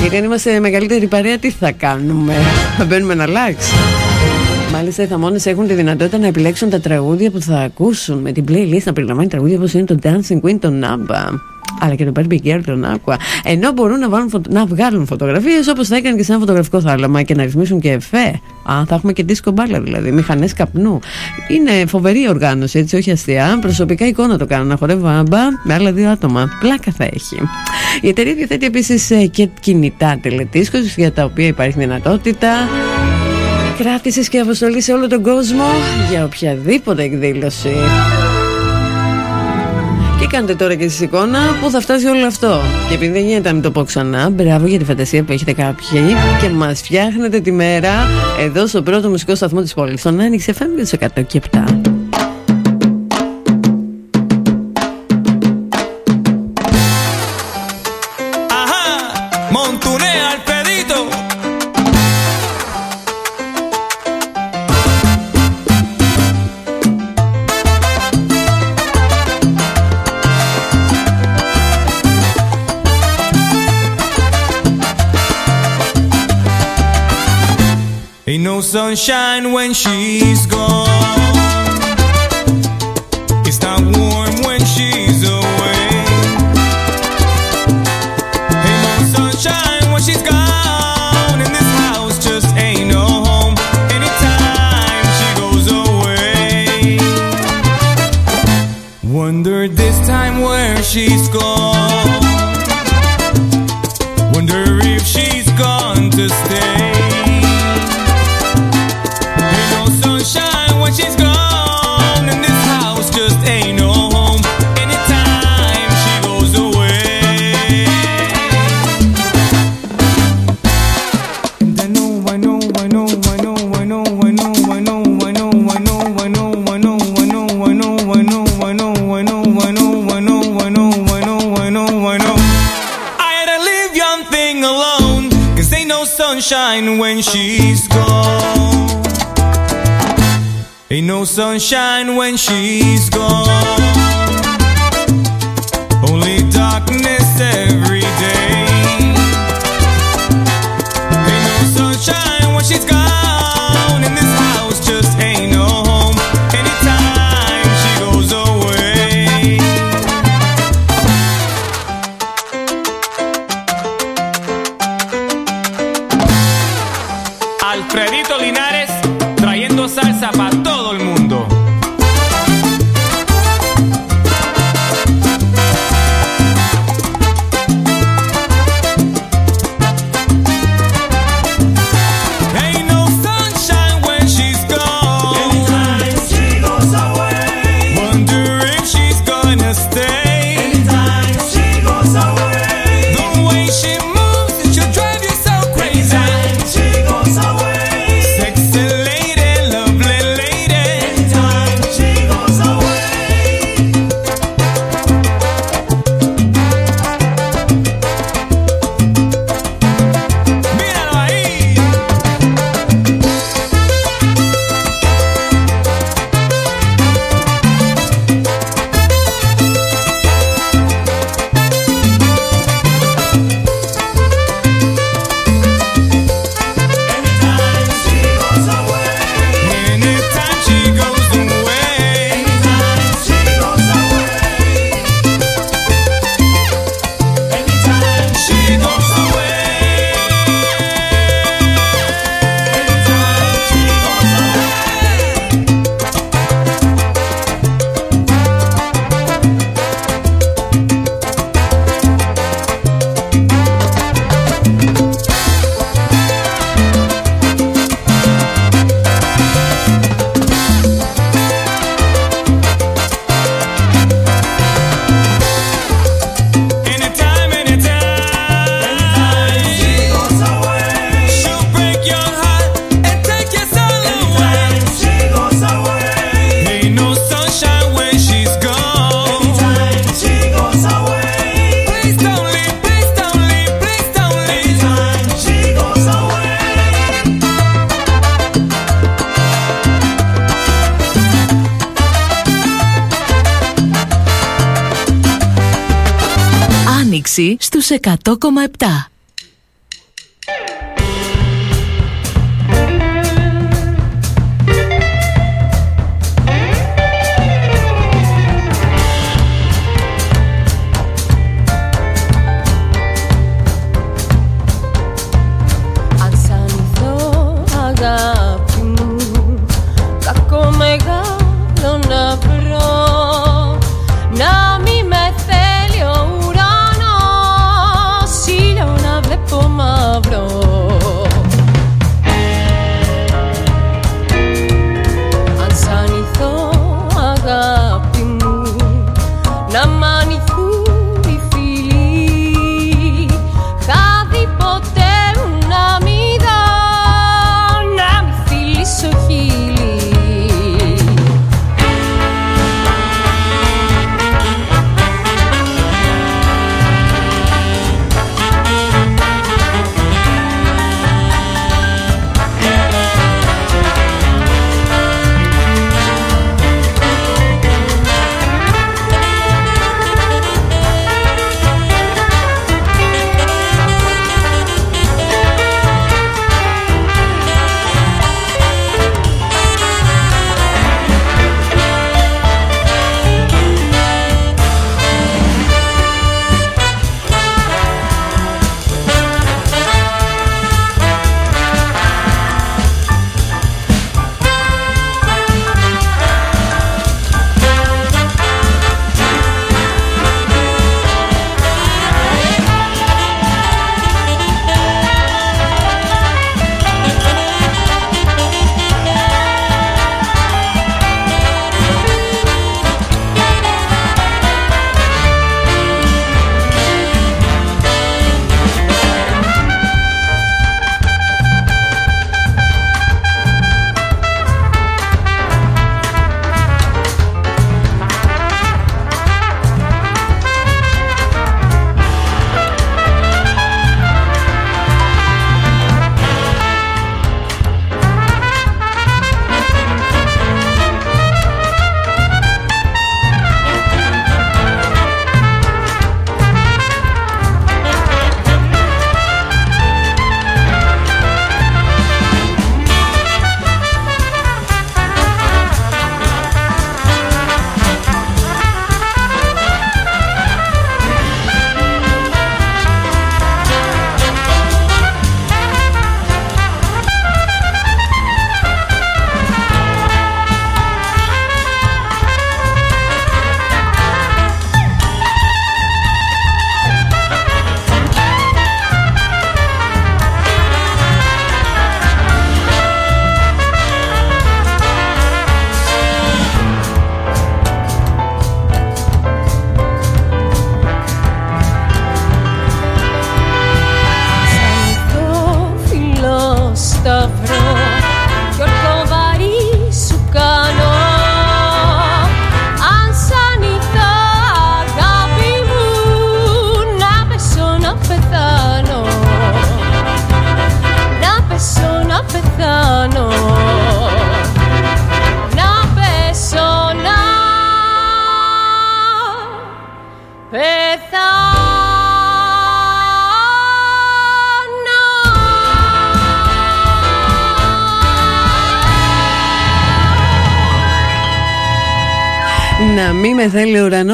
Γιατί αν είμαστε μεγαλύτερη παρέα, τι θα κάνουμε; Θα μπαίνουμε ένα λάξ. Μάλιστα, οι θαμώνες έχουν τη δυνατότητα να επιλέξουν τα τραγούδια που θα ακούσουν με την playlist να περιλαμβάνει τραγούδια όπως είναι το Dancing Queen των Naba αλλά και το Barbie Girl των Aqua. Ενώ μπορούν να, βάλουν, φωτο... να βγάλουν φωτογραφίες όπως θα έκαναν και σε ένα φωτογραφικό θάλαμα και να ρυθμίσουν και εφέ. Α, θα έχουμε και disco μπάλα δηλαδή, μηχανές καπνού. Είναι φοβερή οργάνωση, έτσι, όχι αστεία. Προσωπικά εικόνα το κάνουν να χορεύω άμπα με άλλα δύο άτομα. Πλάκα θα έχει. Η εταιρεία διαθέτει επίσης και κινητά τελετήσκο για τα οποία υπάρχει δυνατότητα κράτησης και αποστολής σε όλο τον κόσμο για οποιαδήποτε εκδήλωση. Και κάντε τώρα και εσείς εικόνα που θα φτάσει όλο αυτό. Και επειδή δεν γίνεται να μην το πω ξανά, μπράβο για τη φαντασία που έχετε κάποιοι και μας φτιάχνετε τη μέρα εδώ στο πρώτο μουσικό σταθμό της πόλης. Στον Άνοιξε FM 100 και 7.
Sunshine when she's gone. Alone, cause ain't no sunshine when she's gone. Ain't no sunshine when she's gone. Only darkness
8,7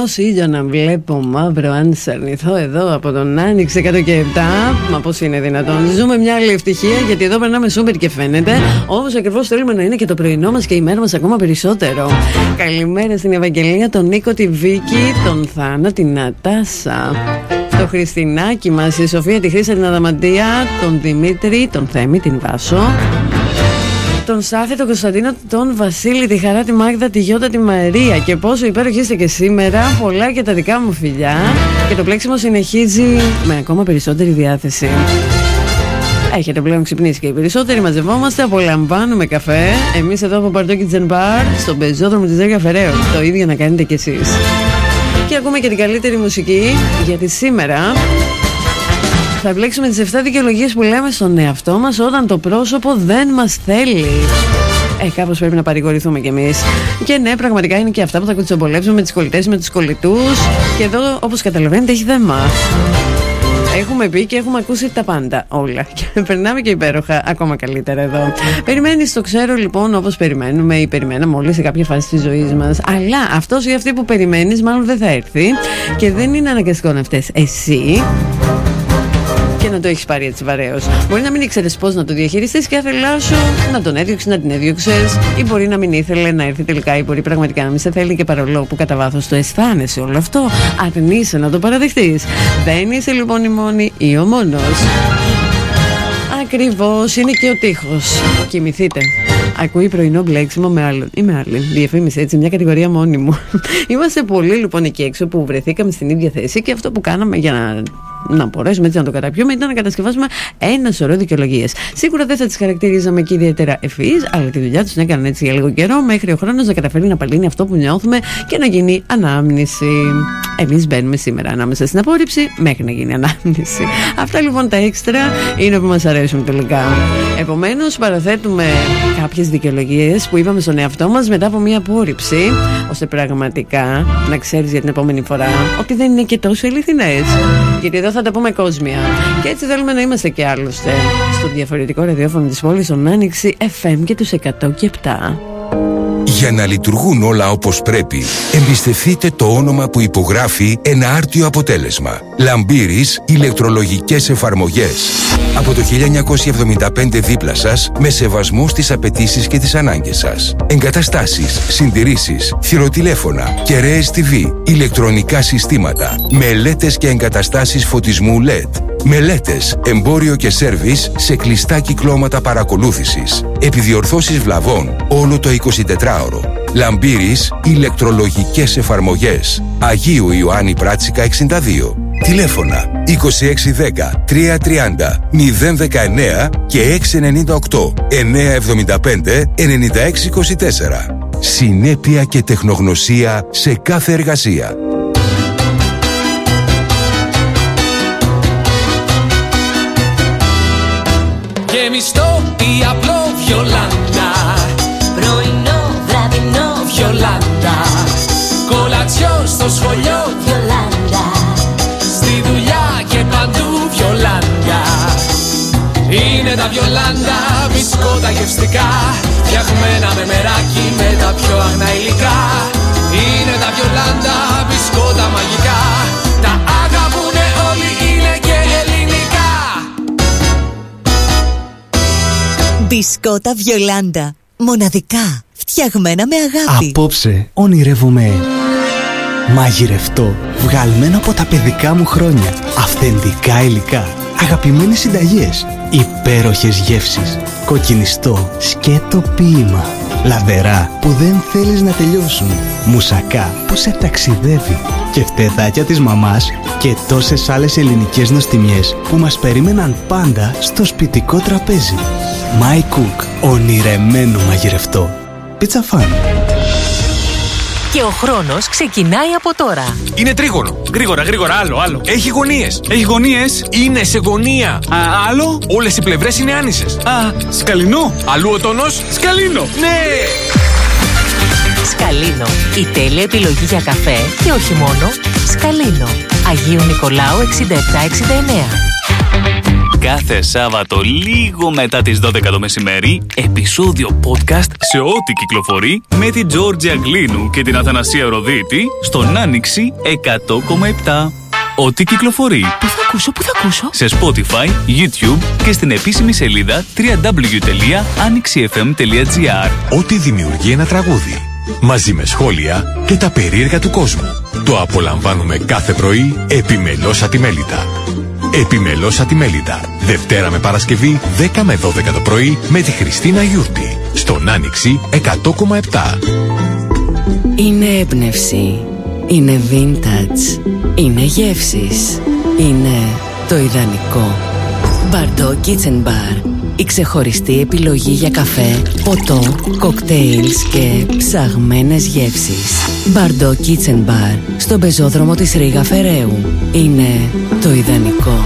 θέλει
ουρανό ήλιο να βλέπω μαύρο αν σ' αρνηθώ εδώ από τον Άνοιξε 100 και 7. Μα πώς είναι δυνατόν. Ζούμε μια άλλη ευτυχία γιατί εδώ περνάμε σούπερ και φαίνεται. Όμως ακριβώς θέλουμε να είναι και το πρωινό μας και η μέρα μας ακόμα περισσότερο. Καλημέρα στην Ευαγγελία, τον Νίκο, τη Βίκη, τον Θάνα, την Νατάσα. Το Χριστινάκι μας, η Σοφία, τη Χρήσα, την Αδαμαντία, τον Δημήτρη, τον Θέμη, την Βάσο. Τον Σάφη, τον Κωνσταντίνο, τον Βασίλη, τη Χαρά, τη Μάγδα, τη Γιώτα, τη Μαρία και πόσο υπέροχοι είστε και σήμερα. Πολλά και τα δικά μου φιλιά. Και το πλέξιμο συνεχίζει με ακόμα περισσότερη διάθεση. Έχετε πλέον ξυπνήσει και οι περισσότεροι μαζευόμαστε, απολαμβάνουμε καφέ. Εμείς εδώ από Παρτό Kitchen Bar, στον πεζόδρομο της Δέργα Φεραίου. Το ίδιο να κάνετε κι εσείς. Και ακούμε και την καλύτερη μουσική, γιατί σήμερα θα επιλέξουμε τις 7 δικαιολογίες που λέμε στον εαυτό μας όταν το πρόσωπο δεν μας θέλει. Ε, κάπως πρέπει να παρηγορηθούμε κι εμείς. Και ναι, πραγματικά είναι και αυτά που θα κουτσομπολέψουμε με τις κολλητές, με τους κολλητούς. Και εδώ, όπως καταλαβαίνετε, έχει θέμα. Έχουμε πει και έχουμε ακούσει τα πάντα όλα. *laughs* Και περνάμε και υπέροχα, ακόμα καλύτερα εδώ. Περιμένεις, το ξέρω λοιπόν, όπως περιμένουμε ή περιμέναμε όλοι σε κάποια φάση της ζωής μας. Αλλά αυτός ή αυτή που περιμένεις, μάλλον δεν θα έρθει. Και δεν είναι αναγκαστικό να φταίει εσύ και να το έχεις πάρει έτσι βαρέως. Μπορεί να μην ήξερες πώς να το διαχειριστείς και ήθελά σου να τον έδιωξε, να την έδιωξες, ή μπορεί να μην ήθελε να έρθει τελικά, ή μπορεί πραγματικά να μην σε θέλει και παρόλο που κατά βάθος το αισθάνεσαι όλο αυτό, αρνείσαι να το παραδεχτείς. Δεν είσαι λοιπόν η μόνη ή ο μόνος. Ακριβώς είναι και ο τείχος. Κοιμηθείτε. Ακούει πρωινό μπλέξιμο με άλλον ή με άλλη. Διαφήμιση έτσι, μια κατηγορία μόνη μου. *laughs* Είμαστε πολλοί λοιπόν εκεί έξω που βρεθήκαμε στην ίδια θέση και αυτό που κάναμε για να να μπορέσουμε έτσι να το καταπιούμε ήταν να κατασκευάσουμε ένα σωρό δικαιολογίες. Σίγουρα δεν θα τις χαρακτηρίζαμε και ιδιαίτερα ευφυείς, αλλά τη δουλειά τους την έκαναν έτσι για λίγο καιρό μέχρι ο χρόνος να καταφέρει να παλύνει αυτό που νιώθουμε και να γίνει ανάμνηση. Εμείς μπαίνουμε σήμερα ανάμεσα στην απόρριψη μέχρι να γίνει ανάμνηση. Αυτά λοιπόν τα έξτρα είναι που μας αρέσουν τελικά. Επομένως, παραθέτουμε κάποιες δικαιολογίες που είπαμε στον εαυτό μας μετά από μια απόρριψη, ώστε πραγματικά να ξέρεις για την επόμενη φορά ότι δεν είναι και τόσο αληθινές. Γιατί εδώ θα τα πούμε κόσμια. Και έτσι θέλουμε να είμαστε και άλλωστε στο διαφορετικό ραδιόφωνο της πόλης, στον Άνοιξη FM και τους 100 και 7.
Για να λειτουργούν όλα όπως πρέπει, εμπιστευτείτε το όνομα που υπογράφει ένα άρτιο αποτέλεσμα. Λαμπύρης ηλεκτρολογικές εφαρμογές. Από το 1975 δίπλα σας, με σεβασμό στις απαιτήσεις και τις ανάγκες σας. Εγκαταστάσεις, συντηρήσεις, χειροτηλέφωνα, κεραίες TV, ηλεκτρονικά συστήματα, μελέτες και εγκαταστάσεις φωτισμού LED. Μελέτες, εμπόριο και σέρβις σε κλειστά κυκλώματα παρακολούθησης. Επιδιορθώσεις βλαβών όλο το 24ωρο. Λαμπύρης ηλεκτρολογικές εφαρμογές. Αγίου Ιωάννη Πράτσικα 62. Τηλέφωνα 2610 330 019 και 698 975 9624. Συνέπεια και τεχνογνωσία σε κάθε εργασία.
Γεμιστό ή απλό βιολάντα Πρωινό, βραδινό βιολάντα Κολατσιό στο σχολείο μπισκότα γευστικά Φτιαγμένα με μεράκι με τα πιο αγνά υλικά Είναι τα βιολάντα μπισκότα μαγικά Τα αγαπούνε όλοι είναι και ελληνικά
Μπισκότα Βιολάντα. Μοναδικά. Φτιαγμένα με αγάπη.
Απόψε ονειρεύομαι μαγειρευτό βγαλμένο από τα παιδικά μου χρόνια. Αυθεντικά υλικά. Αγαπημένες συνταγές. Υπέροχες γεύσεις. Κοκκινιστό σκέτο ποίημα. Λαδερά που δεν θέλεις να τελειώσουν. Μουσακά που σε ταξιδεύει. Και φτεδάκια της μαμάς και τόσες άλλες ελληνικές νοστιμιές που μας περίμεναν πάντα στο σπιτικό τραπέζι. My Cook. Ονειρεμένο μαγειρευτό. Πίτσα φαν.
Και ο χρόνος ξεκινάει από τώρα.
Είναι τρίγωνο. Γρήγορα, γρήγορα, άλλο, άλλο. Έχει γωνίες.
Έχει γωνίες.
Είναι σε γωνία.
Α, άλλο.
Όλες οι πλευρές είναι άνισες.
Α, σκαλινό.
Αλλού ο τόνος.
Σκαλίνο.
Ναι!
Σκαλίνο. Η τέλεια επιλογή για καφέ και όχι μόνο. Σκαλίνο. Αγίου Νικολάου 6769.
Κάθε Σάββατο λίγο μετά τις 12 το μεσημέρι, επεισόδιο podcast σε ό,τι κυκλοφορεί με την Τζόρτζια Γκλίνου και την Αθανασία Ροδίτη στον Άνοιξη 100,7. Ό,τι κυκλοφορεί.
Πού θα ακούσω, πού θα ακούσω;
Σε Spotify, YouTube και στην επίσημη σελίδα www.anixifm.gr
Ό,τι δημιουργεί ένα τραγούδι. Μαζί με σχόλια και τα περίεργα του κόσμου. Το απολαμβάνουμε κάθε πρωί επιμελώς ατιμέλητα. Επιμελώς ατημέλητα. Δευτέρα με Παρασκευή 10 με 12 το πρωί με τη Χριστίνα Γιούρτη. Στον Άνοιξη 100,7.
Είναι έμπνευση. Είναι vintage. Είναι γεύσεις. Είναι το ιδανικό. Μπαρντό Kitchen Bar. Η ξεχωριστή επιλογή για καφέ, ποτό, κοκτέιλς και ψαγμένες γεύσεις. Μπαρντό Kitchen Bar. Στον πεζόδρομο της Ρίγα Φεραίου. Είναι το ιδανικό.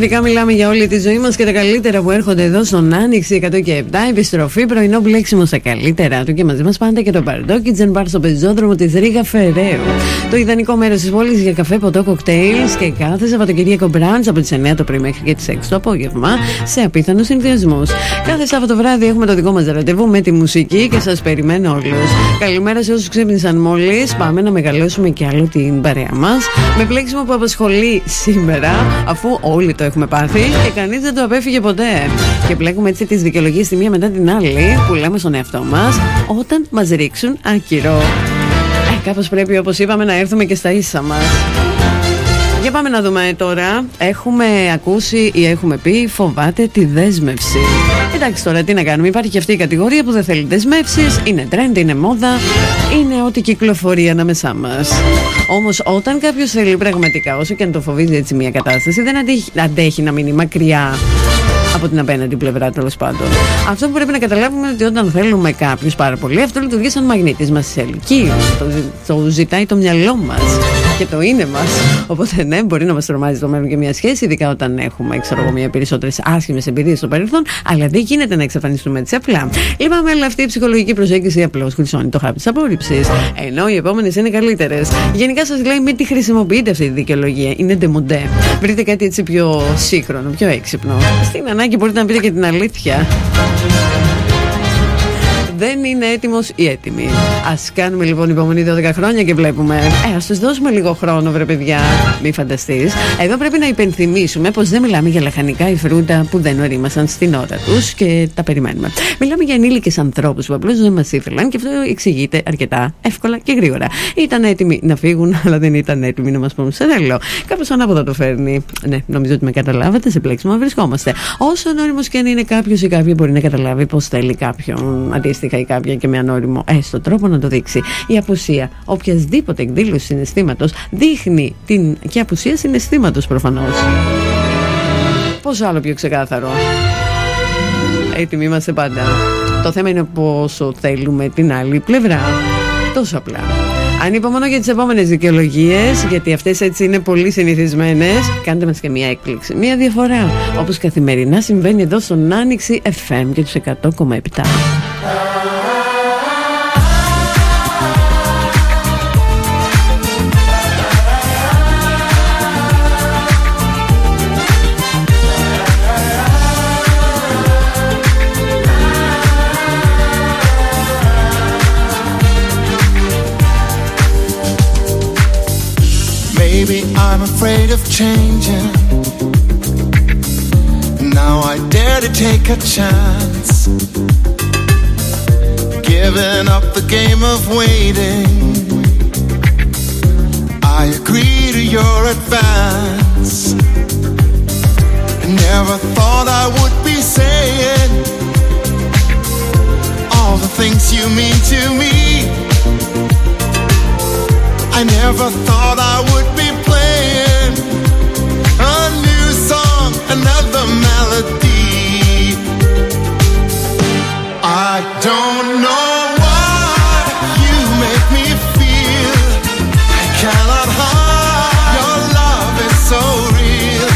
Πραγματικά μιλάμε για όλη τη ζωή μας και τα καλύτερα που έρχονται εδώ στον Άνοιξη 100 και 7. Επιστροφή, πρωινό μπλέξιμο στα καλύτερα του και μαζί μας πάντα και το Μπαρντό Kitchen Bar στο πεζόδρομο της Ρίγα Φεραίου. Το ιδανικό μέρος της πόλης για καφέ, ποτό, κοκτέιλς και κάθε Σαββατοκύριακο μπραντς από τις 9 το πρωί μέχρι και τις 6 το απόγευμα σε απίθανου συνδυασμού. Κάθε Σάββατο βράδυ έχουμε το δικό μας ραντεβού με τη μουσική και σας περιμένω όλους. Καλημέρα σε όσους ξύπνησαν μόλις. Πάμε να μεγαλώσουμε και άλλο την παρέα μας με μπλέξιμο που απασχολεί σήμερα αφού όλοι το έχουμε πάθει και κανείς δεν το απέφυγε ποτέ. Και μπλέκουμε έτσι τις δικαιολογίες τη μία μετά την άλλη που λέμε στον εαυτό μας όταν μας ρίξουν άκυρο. Ε, κάπως πρέπει όπως είπαμε να έρθουμε και στα ίσα μας. Για πάμε να δούμε τώρα. Έχουμε ακούσει ή έχουμε πει φοβάται τη δέσμευση. Εντάξει τώρα τι να κάνουμε. Υπάρχει και αυτή η κατηγορία που δεν θέλει δεσμεύσεις. Είναι trend, είναι μόδα. Είναι ό,τι κυκλοφορεί ανάμεσά μας. Όμως όταν κάποιος θέλει πραγματικά, όσο και αν το φοβίζει έτσι μια κατάσταση, δεν αντέχει, αντέχει να μείνει μακριά από την απέναντι πλευρά τέλος πάντων. Αυτό που πρέπει να καταλάβουμε είναι ότι όταν θέλουμε κάποιους πάρα πολύ, αυτό λειτουργεί σαν μαγνήτης. Μας ελκύει, το, το ζητάει το μυαλό μας και το είναι μας. Οπότε ναι, μπορεί να μας τρομάζει το μέλλον και μια σχέση, ειδικά όταν έχουμε, ξέρω εγώ, μια περισσότερες άσχημες εμπειρίες στο παρελθόν. Αλλά δεν γίνεται να εξαφανιστούμε έτσι απλά. Λυπάμαι, αλλά αυτή η ψυχολογική προσέγγιση απλώς χρυσώνει το χάπι της απόρριψης. Ενώ οι επόμενες είναι καλύτερες. Γενικά σας λέει μην τη χρησιμοποιείτε αυτή τη δικαιολογία. Είναι ντεμοντέ. Βρείτε κάτι έτσι πιο σύγχρονο, πιο έξυπνο. Στην ανάγκη μπορείτε να πείτε και την αλήθεια. Δεν είναι έτοιμος ή έτοιμη. Α κάνουμε λοιπόν υπομονή 12 χρόνια και βλέπουμε. Ε, ας τους δώσουμε λίγο χρόνο, βρε παιδιά. Μη φανταστείς. Εδώ πρέπει να υπενθυμίσουμε πως δεν μιλάμε για λαχανικά ή φρούτα που δεν ορίμασαν στην ώρα τους και τα περιμένουμε. Μιλάμε για ενήλικες ανθρώπους που απλώς δεν μας ήθελαν και αυτό εξηγείται αρκετά εύκολα και γρήγορα. Ήταν έτοιμοι να φύγουν, *laughs* αλλά δεν ήταν έτοιμοι να μας πούν σε θέλω. Κάπω ανάποδα το φέρνει. Ναι, νομίζω ότι με καταλάβατε σε πλέξιμο βρισκόμαστε. Όσο ανώριμος και αν είναι κάποιος ή κάποια μπορεί να καταλάβει πώ θέλει κάποιον αντίστοιχα ή κάποια και με ανώριμο έστω τρόπο να το δείξει. Η απουσία οποιασδήποτε εκδήλωση συναισθήματος δείχνει την και απουσία συναισθήματος προφανώς. Πόσο άλλο πιο ξεκάθαρο. Έτοιμοι είμαστε πάντα. Το θέμα είναι πόσο θέλουμε την άλλη πλευρά. Τόσο απλά. Ανυπομονώ για τις επόμενες δικαιολογίες, γιατί αυτές έτσι είναι πολύ συνηθισμένες. Κάντε μας και μια έκπληξη, μια διαφορά. Όπως καθημερινά συμβαίνει εδώ στον Άνοιξη FM και τους 100,7.
Afraid of changing. Now I dare to take a chance. Giving up the game of waiting. I agree to your advance. Never thought I would be saying all the things you mean to me. I never thought I would another melody. I don't know why you make me feel I cannot hide. Your love is so real,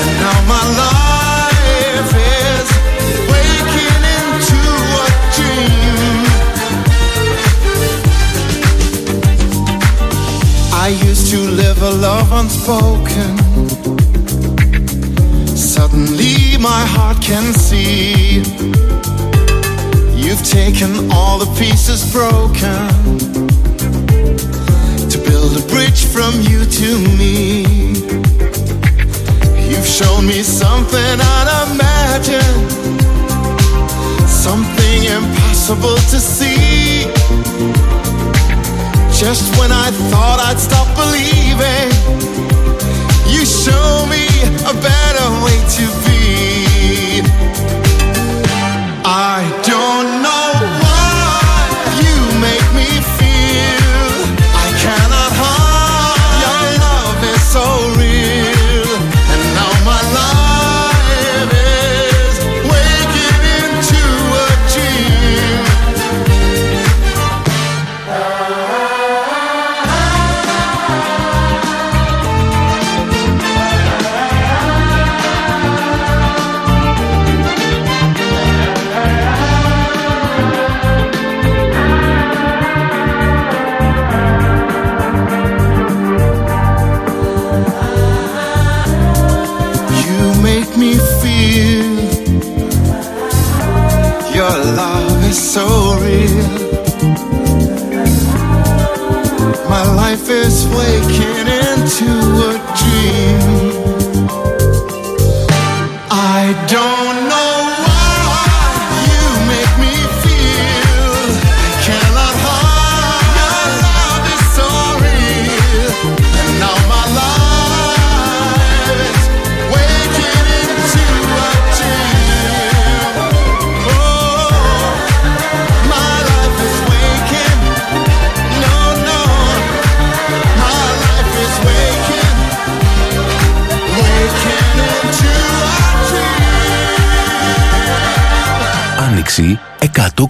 and now my life is waking into a dream. I used to live a love unspoken. Suddenly my heart can see. You've taken all the pieces broken To build a bridge from you to me. You've shown me something unimagined Something impossible to see. Just when I thought I'd stop believing, you show me a better way to be. I don't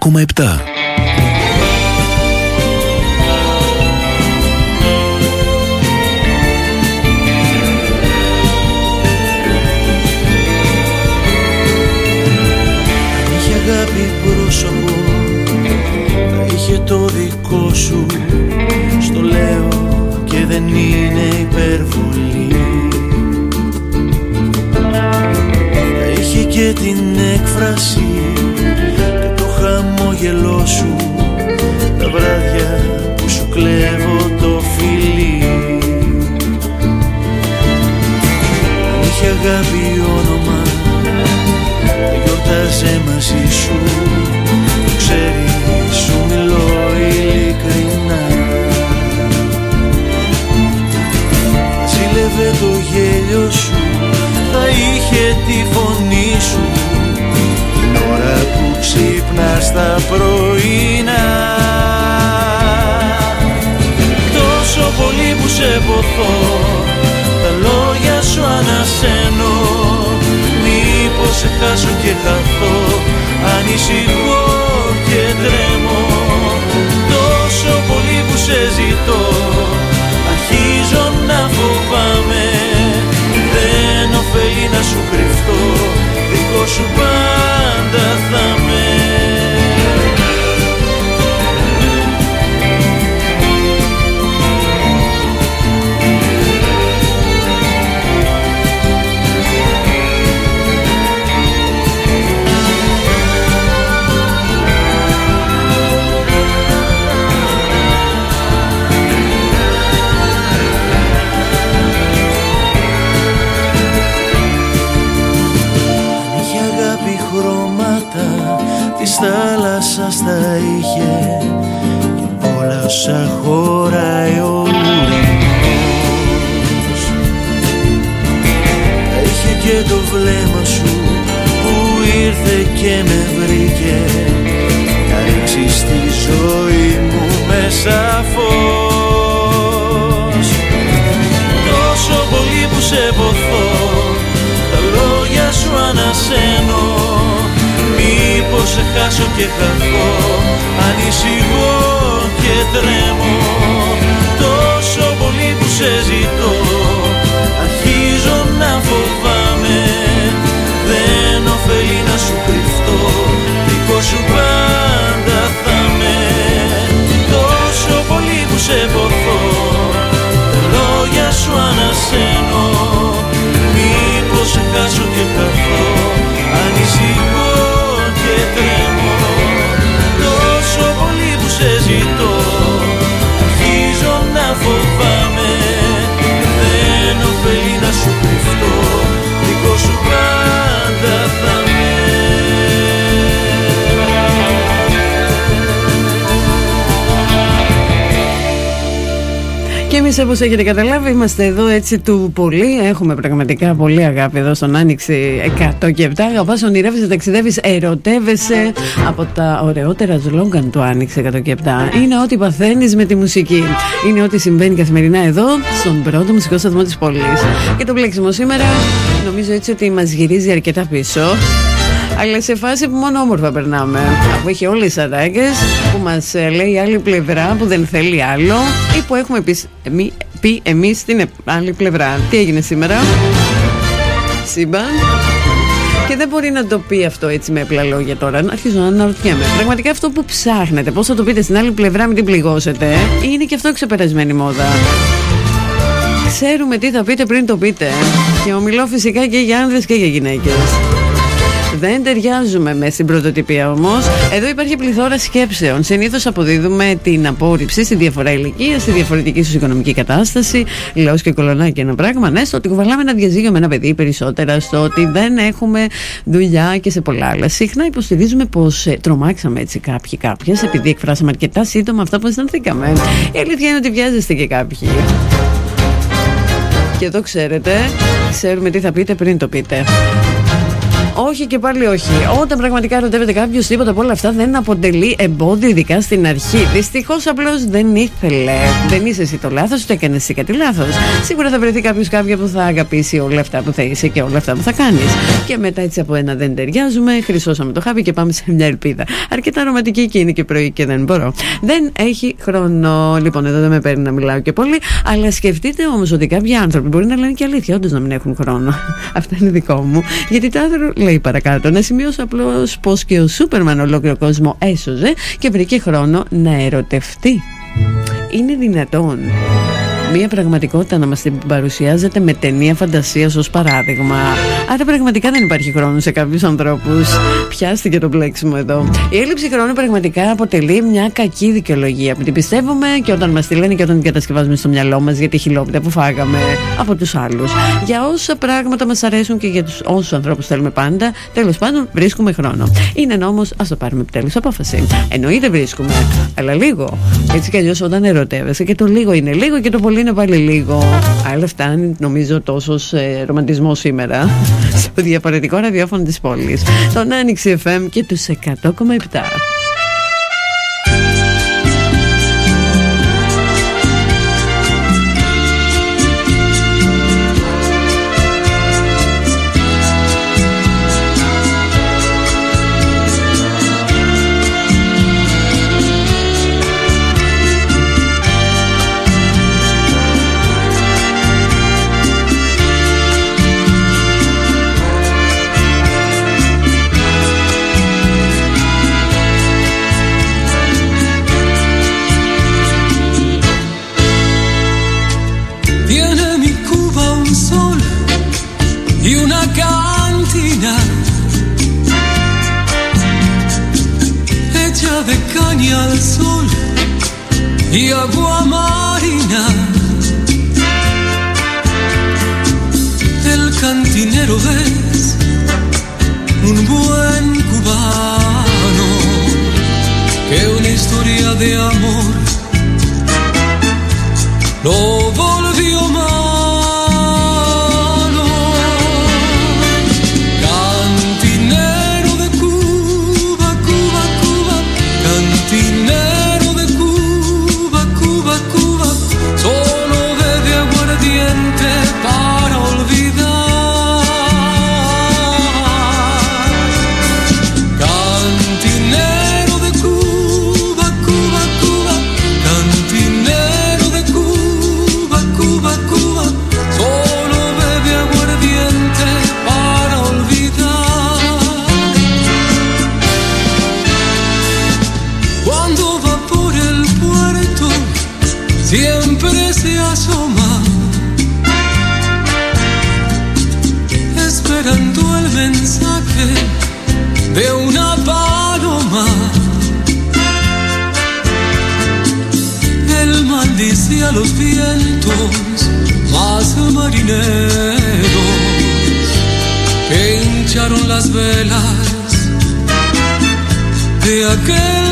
100,7.
Είχε αγάπη πρόσωπο Θα είχε το δικό σου. Στο λέω και δεν είναι υπερβολή. Θα είχε και την έκφραση τα
βράδια που σου κλέβω το φιλί. Αν είχε αγάπη όνομα θα γιορτάζε μαζί σου. Ξύπνας τα πρωινά. Τόσο πολύ που σε ποθώ Τα λόγια σου ανασένω. Μήπως σε χάσω και χαθώ Ανησυχώ και τρέμω. Τόσο πολύ που σε ζητώ Αρχίζω να φοβάμαι. Δεν ωφελεί να σου κρυφτώ Δικό σου πάντα θα ήρθε και με βρήκε. Να ρίξεις στη ζωή μου μέσα φως. Τόσο πολύ που σε ποθώ τα λόγια σου ανασένω. Μήπως σε χάσω και χαθώ Ανησυχώ και τρέμω Και
εμείς, όπως έχετε καταλάβει, είμαστε εδώ έτσι του πολύ. Έχουμε πραγματικά πολύ αγάπη εδώ στον Άνοιξη 100 και 7. Αγαπάς, ονειρεύεσαι, ταξιδεύεις, ερωτεύεσαι. Από τα ωραιότερα σλόγγαν του Άνοιξη 100 και 7 είναι ότι παθαίνεις με τη μουσική. Είναι ό,τι συμβαίνει καθημερινά εδώ, στον πρώτο μουσικό σταθμό της πόλης. Και το μπλέξιμο σήμερα νομίζω έτσι ότι μας γυρίζει αρκετά πίσω. Αλλά σε φάση που μόνο όμορφα περνάμε. Αφού έχει όλες τις ανάγκες που μας λέει η άλλη πλευρά που δεν θέλει άλλο ή που έχουμε πει, εμεί, πει εμείς στην ε- άλλη πλευρά. Τι έγινε σήμερα, Σύμπαν. Και δεν μπορεί να το πει αυτό έτσι με απλά λόγια τώρα. Να αρχίζω να αναρωτιέμαι. Πραγματικά αυτό που ψάχνετε, πώς θα το πείτε στην άλλη πλευρά, μην την πληγώσετε, είναι και αυτό ξεπερασμένη μόδα; Ξέρουμε τι θα πείτε πριν το πείτε. Και ομιλώ φυσικά και για άνδρες και για γυναίκες. Δεν ταιριάζουμε με στην πρωτοτυπία όμως. Εδώ υπάρχει πληθώρα σκέψεων. Συνήθως αποδίδουμε την απόρριψη στη διαφορά ηλικίας, στη διαφορετική σου οικονομική κατάσταση. Λέω και κολονάκι ένα πράγμα. Ναι, στο ότι κουβαλάμε ένα διαζύγιο με ένα παιδί περισσότερα, στο ότι δεν έχουμε δουλειά και σε πολλά άλλα. Συχνά υποστηρίζουμε πως τρομάξαμε έτσι κάποιοι κάποιες, επειδή εκφράσαμε αρκετά σύντομα αυτά που αισθανθήκαμε. Η αλήθεια είναι ότι βιάζεστε και κάποιοι. Και εδώ ξέρετε, ξέρουμε τι θα πείτε πριν το πείτε. Όχι και πάλι όχι. Όταν πραγματικά ερωτεύεται κάποιος, τίποτα από όλα αυτά δεν αποτελεί εμπόδιο, ειδικά στην αρχή. Δυστυχώς απλώς δεν ήθελε. Δεν είσαι εσύ το λάθος, ούτε έκανες εσύ κάτι λάθος. Σίγουρα θα βρεθεί κάποιος κάποια που θα αγαπήσει όλα αυτά που θα είσαι και όλα αυτά που θα κάνεις. Και μετά έτσι από ένα δεν ταιριάζουμε, χρυσώσαμε το χάπι και πάμε σε μια ελπίδα. Αρκετά ρομαντική και είναι και πρωί και δεν μπορώ. Δεν έχει χρόνο. Λοιπόν, εδώ δεν με παίρνει να μιλάω και πολύ, αλλά σκεφτείτε όμως ότι κάποιοι άνθρωποι μπορεί να λένε και αλήθεια, όντως να μην έχουν χρόνο. *laughs* Αυτά είναι δικό μου. Γιατί το άνθρωπο λέει παρακάτω. Να σημειώσω απλώς πως και ο Σούπερμαν ολόκληρο κόσμο έσωζε και βρήκε χρόνο να ερωτευτεί. Είναι δυνατόν μία πραγματικότητα να μας την παρουσιάζεται με ταινία φαντασίας ως παράδειγμα. Άρα πραγματικά δεν υπάρχει χρόνο σε κάποιους ανθρώπους. Πιάστηκε το μπλέξιμο εδώ. Η έλλειψη χρόνου πραγματικά αποτελεί μια κακή δικαιολογία που την πιστεύουμε και όταν μας τη λένε και όταν την κατασκευάζουμε στο μυαλό μας για τη χιλόπιτα που φάγαμε από τους άλλους. Για όσα πράγματα μας αρέσουν και για τους όσους ανθρώπους θέλουμε πάντα, τέλος πάντων βρίσκουμε χρόνο. Είναι νόμος, ας το πάρουμε επιτέλους απόφαση. Εννοείται βρίσκουμε, αλλά λίγο. Έτσι κι αλλιώς όταν ερωτεύεσαι και το λίγο είναι λίγο και το πολύ είναι πάλι λίγο. Άλλα φτάνει νομίζω τόσος ε, ρομαντισμός σήμερα *laughs* στο διαφορετικό ραδιόφωνο της πόλης. Τον Άνοιξη FM και τους 100,7.
Y agua marina. El cantinero es un buen cubano que una historia de amor lo marineros que hincharon las velas de aquel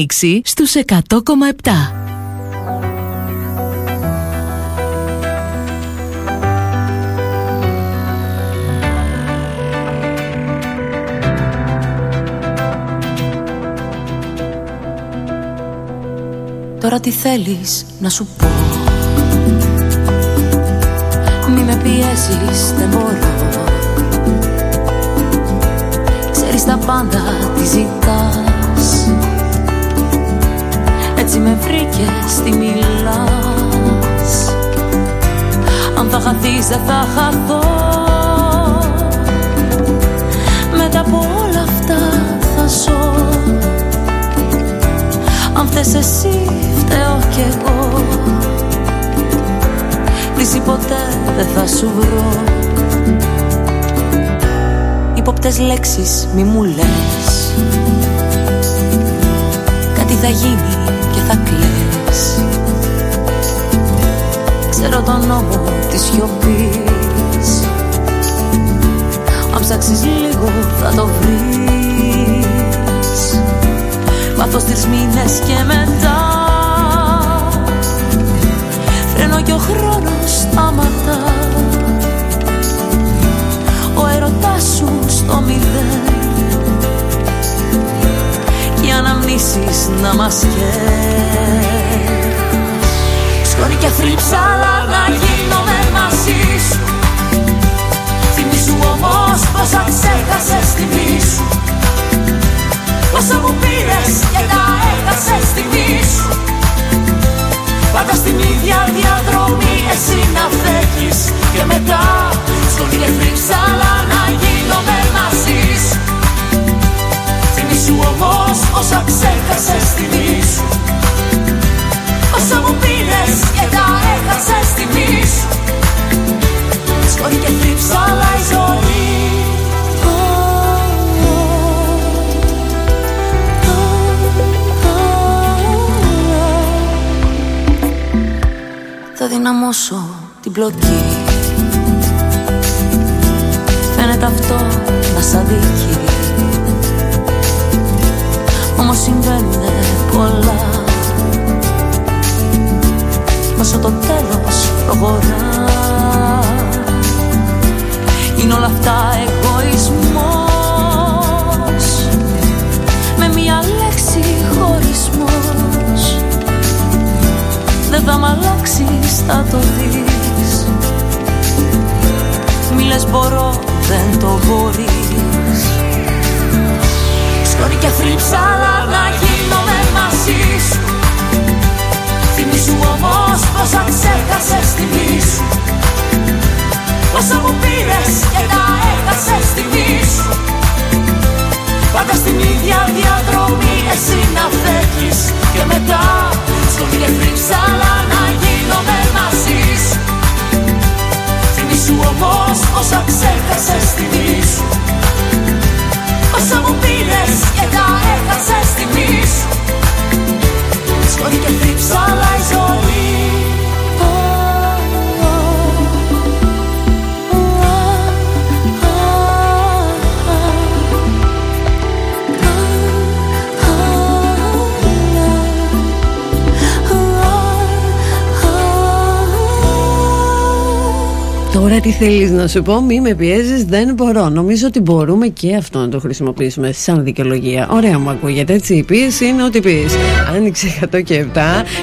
Άνοιξη στους 100,7.
Τώρα τι θέλεις να σου πω; Μη με πιέζεις δεν μπορώ Ξέρεις τα πάντα τι ζητάς έτσι με βρήκες τι μιλάς Αν θα χαθείς δεν θα χαθώ. Μετά από όλα αυτά θα ζω. Αν θες εσύ φταίω κι εγώ. Λύση ποτέ δεν θα σου βρω. Υπόπτες λέξεις μη μου λες. Κάτι θα γίνει και θα κλαις Ξέρω τον νόμο της σιωπής. Αν ψάξεις λίγο θα το βρεις. Μάθω στις μήνες και μετά. Φρένω κι ο χρόνος σταματά. Ο έρωτάς σου στο μηδέν. Κι οι αναμνήσεις να μας καίν Σκόνη και θρύψαλα να γίνομαι μαζί σου. Θυμήσου όμως πόσα ξέχασες τιμή σου. Πόσα μου πήρες και τα έχασες τιμή σου. Πάντα στην ίδια διαδρομή εσύ να φεύγεις. Και μετά στον ηλεκτρήξαλα να Θα δυναμώσω την πλοκή. Φαίνεται αυτό να σ' αδίκει. Όμως συμβαίνουν πολλά. Όσο το τέλος προχωρά Είναι όλα αυτά εγωισμός. Με μια λέξη χωρισμός. Δεν θα μ' αλλάξεις, θα το δεις. Μη λες μπορώ, δεν το μπορείς. Σκόνη και θρύψαλα να γίνομαι μαζί σου. Θυμήσου όμως πόσα ξέχασες τιμή σου Πόσα μου πήρες και τα έχασες τιμή σου. Πάντα στην ίδια διαδρομή εσύ να φεύγεις Και μετά στον ηλεκτρήψαλα να γίνομαι μαζί σου. Θυμήσου όμως πόσα ξέχασες τιμή σου. Πόσα μου πήρες και τα έχασες τιμή σου. Σκόνη και θρύψαλα η ζωή
Τώρα τι θέλεις να σου πω, μη με πιέζεις, δεν μπορώ. Νομίζω ότι μπορούμε και αυτό να το χρησιμοποιήσουμε σαν δικαιολογία. Ωραία μου ακούγεται, έτσι η πίεση είναι ό,τι πεις. Άνοιξε 100 και 7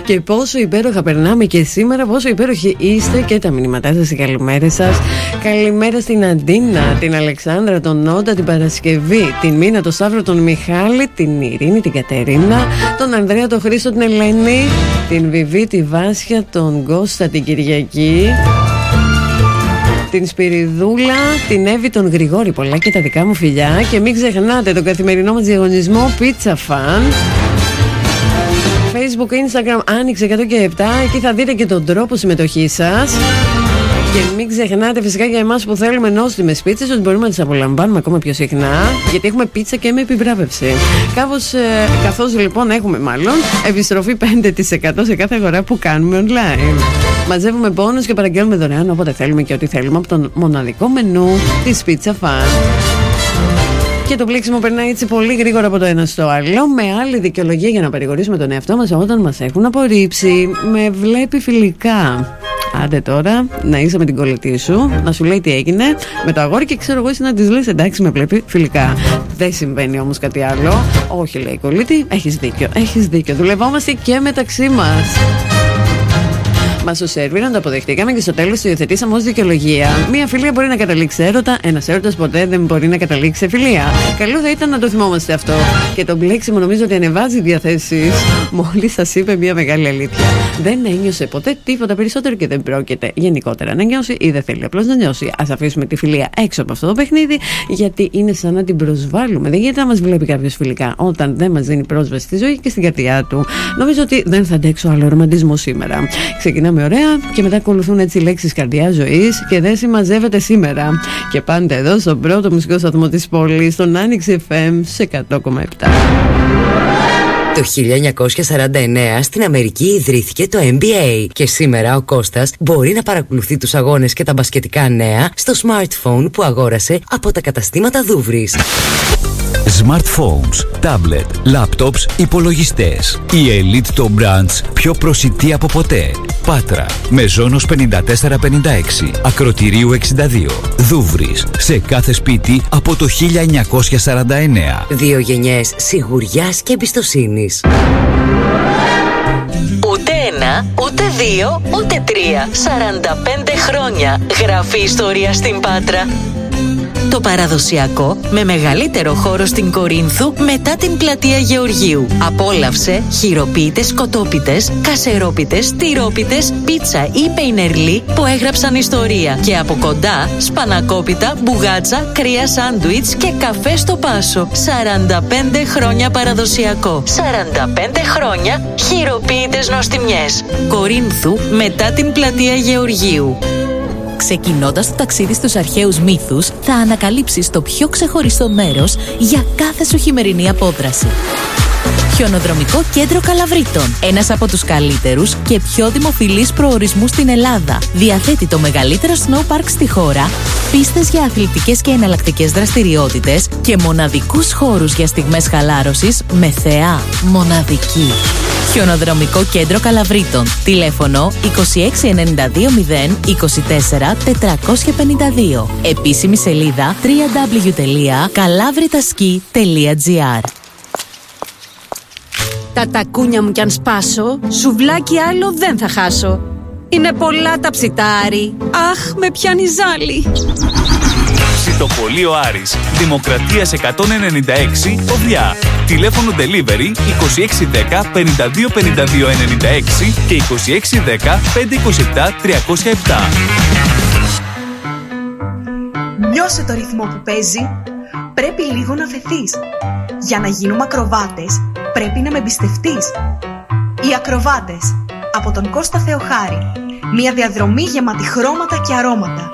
και πόσο υπέροχα περνάμε και σήμερα, πόσο υπέροχοι είστε και τα μηνύματά σας, οι καλημέρες σας. Καλημέρα στην Αντίνα, την Αλεξάνδρα, τον Νόντα, την Παρασκευή, την Μίνα, τον Σταύρο, τον Μιχάλη, την Ειρήνη, την Κατερίνα, τον Ανδρέα, τον Χρήστο, την Ελένη, την Βιβί, τη Βάσια, τον Κώστα, την Κυριακή την Σπυριδούλα, την Εύη, τον Γρηγόρη. Πολλά και τα δικά μου φιλιά. Και μην ξεχνάτε τον καθημερινό μας διαγωνισμό Pizza Fan. Facebook, Instagram άνοιξε 100 και 7 εκεί θα δείτε και τον τρόπο συμμετοχής σας και μην ξεχνάτε φυσικά για εμάς που θέλουμε νόστιμες πίτσες ότι μπορούμε να τις απολαμβάνουμε ακόμα πιο συχνά γιατί έχουμε πίτσα και με επιβράβευση. Κάπως, ε, καθώς λοιπόν έχουμε μάλλον επιστροφή 5% σε κάθε αγορά που κάνουμε online. Μαζεύουμε πόνους και παραγγέλνουμε δωρεάν όποτε θέλουμε και ό,τι θέλουμε από τον μοναδικό μενού της Pizza Fan. Και το πλήξιμο περνάει έτσι πολύ γρήγορα από το ένα στο άλλο, με άλλη δικαιολογία για να παρηγορήσουμε τον εαυτό μας όταν μας έχουν απορρίψει. Με βλέπει φιλικά. Άντε τώρα να είσαι με την κολλητή σου, να σου λέει τι έγινε με το αγόρι και ξέρω εγώ εσύ να της λες εντάξει με βλέπει φιλικά. Δεν συμβαίνει όμως κάτι άλλο. Όχι λέει η κολλήτη, έχεις δίκιο. Έχεις δίκιο. Δουλευόμαστε και μεταξύ μας. Μα το σερβίρον το αποδεχτήκαμε και στο τέλος το υιοθετήσαμε ως δικαιολογία. Μία φιλία μπορεί να καταλήξει σε έρωτα, ένας έρωτας ποτέ δεν μπορεί να καταλήξει σε φιλία. Καλό θα ήταν να το θυμόμαστε αυτό. Και το μπλέξιμο νομίζω ότι ανεβάζει διαθέσεις. Μόλις σας είπε μία μεγάλη αλήθεια. Δεν ένιωσε ποτέ τίποτα περισσότερο και δεν πρόκειται γενικότερα να νιώσει ή δεν θέλει απλώς να νιώσει. Α αφήσουμε τη φιλία έξω από αυτό το παιχνίδι, γιατί είναι σαν να την προσβάλλουμε. Δεν γίνεται να μας βλέπει κάποιος φιλικά όταν δεν μας δίνει πρόσβαση στη ζωή και στην καρδιά του. Νομίζω ότι δεν θα αντέξω άλλο ρομαντισμό σήμερα. Ξεκινάμε ωραία και μετά ακολουθούν έτσι λέξεις καρδιά ζωής και δεν συμμαζεύεται σήμερα. Και πάντα εδώ στο πρώτο μουσικό σταθμό της πόλης, στον Άνοιξη FM σε 100,7.
Το 1949 στην Αμερική ιδρύθηκε το NBA και σήμερα ο Κώστας μπορεί να παρακολουθεί τους αγώνες και τα μπασκετικά νέα στο smartphone που αγόρασε από τα καταστήματα Δούβρης.
Smartphones, tablet, laptops, υπολογιστές. Η Elite των brands πιο προσιτή από ποτέ. Πάτρα, Μεζόνος 5456, Ακροτηρίου 62, Δούβρις, σε κάθε σπίτι από το 1949.
Δύο γενιές σιγουριάς και εμπιστοσύνης.
Ούτε ένα, ούτε δύο, ούτε τρία. 45 χρόνια γραφή ιστορία στην Πάτρα. Το παραδοσιακό με μεγαλύτερο χώρο στην Κορίνθου μετά την πλατεία Γεωργίου. Απόλαυσε χειροποίητες κοτόπιτες, κασερόπιτες, τυρόπιτες, πίτσα ή πεϊνερλί που έγραψαν ιστορία. Και από κοντά σπανακόπιτα, μπουγάτσα, κρύα σάντουιτς και καφέ στο Πάσο. 45 χρόνια παραδοσιακό. 45 χρόνια χειροποίητες νοστιμιές. Κορίνθου μετά την πλατεία Γεωργίου.
Ξεκινώντας το ταξίδι στους αρχαίους μύθους, θα ανακαλύψεις το πιο ξεχωριστό μέρος για κάθε σου χειμερινή απόδραση. Χιονοδρομικό κέντρο Καλαβρίτων. Ένας από τους καλύτερους και πιο δημοφιλείς προορισμούς στην Ελλάδα. Διαθέτει το μεγαλύτερο snow park στη χώρα, πίστες για αθλητικές και εναλλακτικές δραστηριότητες και μοναδικούς χώρους για στιγμές χαλάρωσης με θεά μοναδική. Χιονοδρομικό κέντρο Καλαβρίτων. Τηλέφωνο 2692024 452. Επίσημη σελίδα www.kalavritaski.gr
Τα τακούνια μου κι αν σπάσω, σουβλάκι άλλο δεν θα χάσω. Είναι πολλά τα ψιτάρι. Αχ, με πιάνει ζάλι.
Ψητοπολείο Άρης. Δημοκρατίας 196 Οδιά. Τηλέφωνο delivery 2610 52 52 96 και 2610 527 307.
Νιώσε το ρυθμό που παίζει. Πρέπει λίγο να φεθείς. Για να γίνουμε ακροβάτες, πρέπει να με εμπιστευτείς. Οι ακροβάτες, από τον Κώστα Θεοχάρη. Μια διαδρομή γεμάτη χρώματα και αρώματα.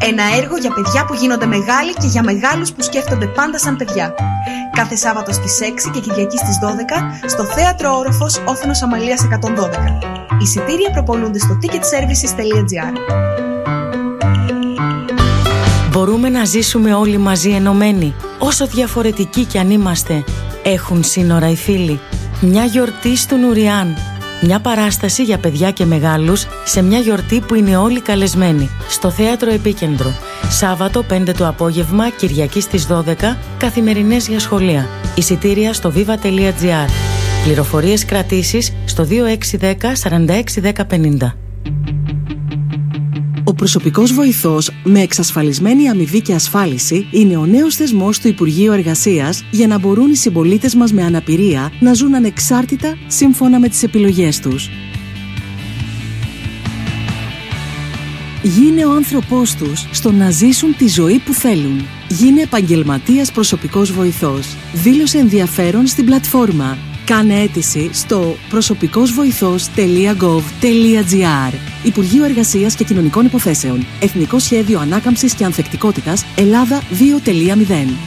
Ένα έργο για παιδιά που γίνονται μεγάλοι και για μεγάλους που σκέφτονται πάντα σαν παιδιά. Κάθε Σάββατο στις 6 και Κυριακή στις 12 στο Θέατρο Όροφος Όθενος Αμαλίας 112. Εισιτήρια προπολούνται στο ticketservices.gr
Μπορούμε να ζήσουμε όλοι μαζί ενωμένοι, όσο διαφορετικοί κι αν είμαστε. Έχουν σύνορα οι φίλοι. Μια γιορτή του Νουριάν. Μια παράσταση για παιδιά και μεγάλους σε μια γιορτή που είναι όλοι καλεσμένοι. Στο Θέατρο Επίκεντρο. Σάββατο 5 το απόγευμα, Κυριακή στις 12, καθημερινές για σχολεία. Εισιτήρια στο viva.gr. Πληροφορίες κρατήσεις στο 2610 461050.
Ο προσωπικός βοηθός με εξασφαλισμένη αμοιβή και ασφάλιση είναι ο νέος θεσμός του Υπουργείου Εργασίας για να μπορούν οι συμπολίτες μας με αναπηρία να ζουν ανεξάρτητα σύμφωνα με τις επιλογές τους. Γίνε ο άνθρωπός τους στο να ζήσουν τη ζωή που θέλουν. Γίνε επαγγελματίας προσωπικός βοηθός. Δήλωσε ενδιαφέρον στην πλατφόρμα. Κάνε αίτηση στο προσωπικόςβοηθός.gov.gr Υπουργείο Εργασίας και Κοινωνικών Υποθέσεων. Εθνικό Σχέδιο Ανάκαμψης και Ανθεκτικότητας Ελλάδα 2.0.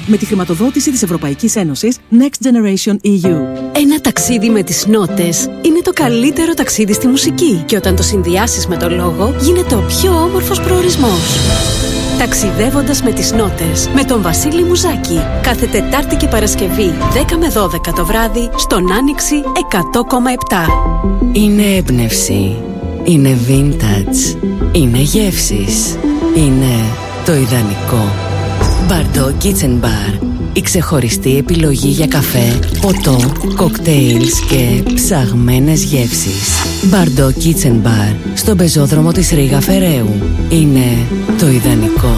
Με τη χρηματοδότηση της Ευρωπαϊκής Ένωσης Next Generation EU.
Ένα ταξίδι με τις νότες είναι το καλύτερο ταξίδι στη μουσική και όταν το συνδυάσεις με το λόγο γίνεται ο πιο όμορφος προορισμός. Ταξιδεύοντας με τις νότες με τον Βασίλη Μουζάκη κάθε Τετάρτη και Παρασκευή 10 με 12 το βράδυ στον Άνοιξη 100,7.
Είναι έμπνευση. Είναι vintage. Είναι γεύσεις. Είναι το ιδανικό. Μπαρντό Kitchen Bar. Η ξεχωριστή επιλογή για καφέ, ποτό, κοκτέιλς και ψαγμένες γεύσεις. Μπαρντό Kitchen Bar. Στο πεζόδρομο της Ρίγα Φεραίου. Είναι το ιδανικό.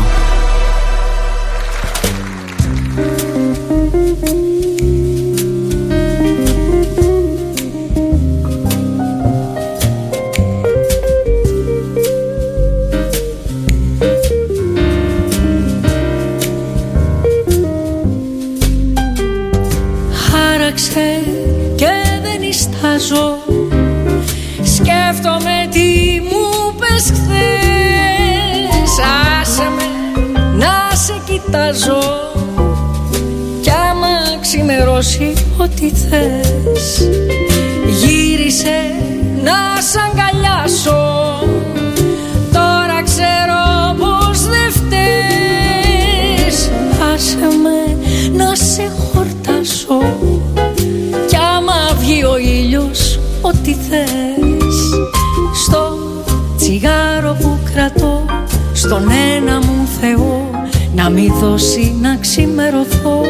Στον ένα μου Θεό Να μη δώσει να ξημερωθώ.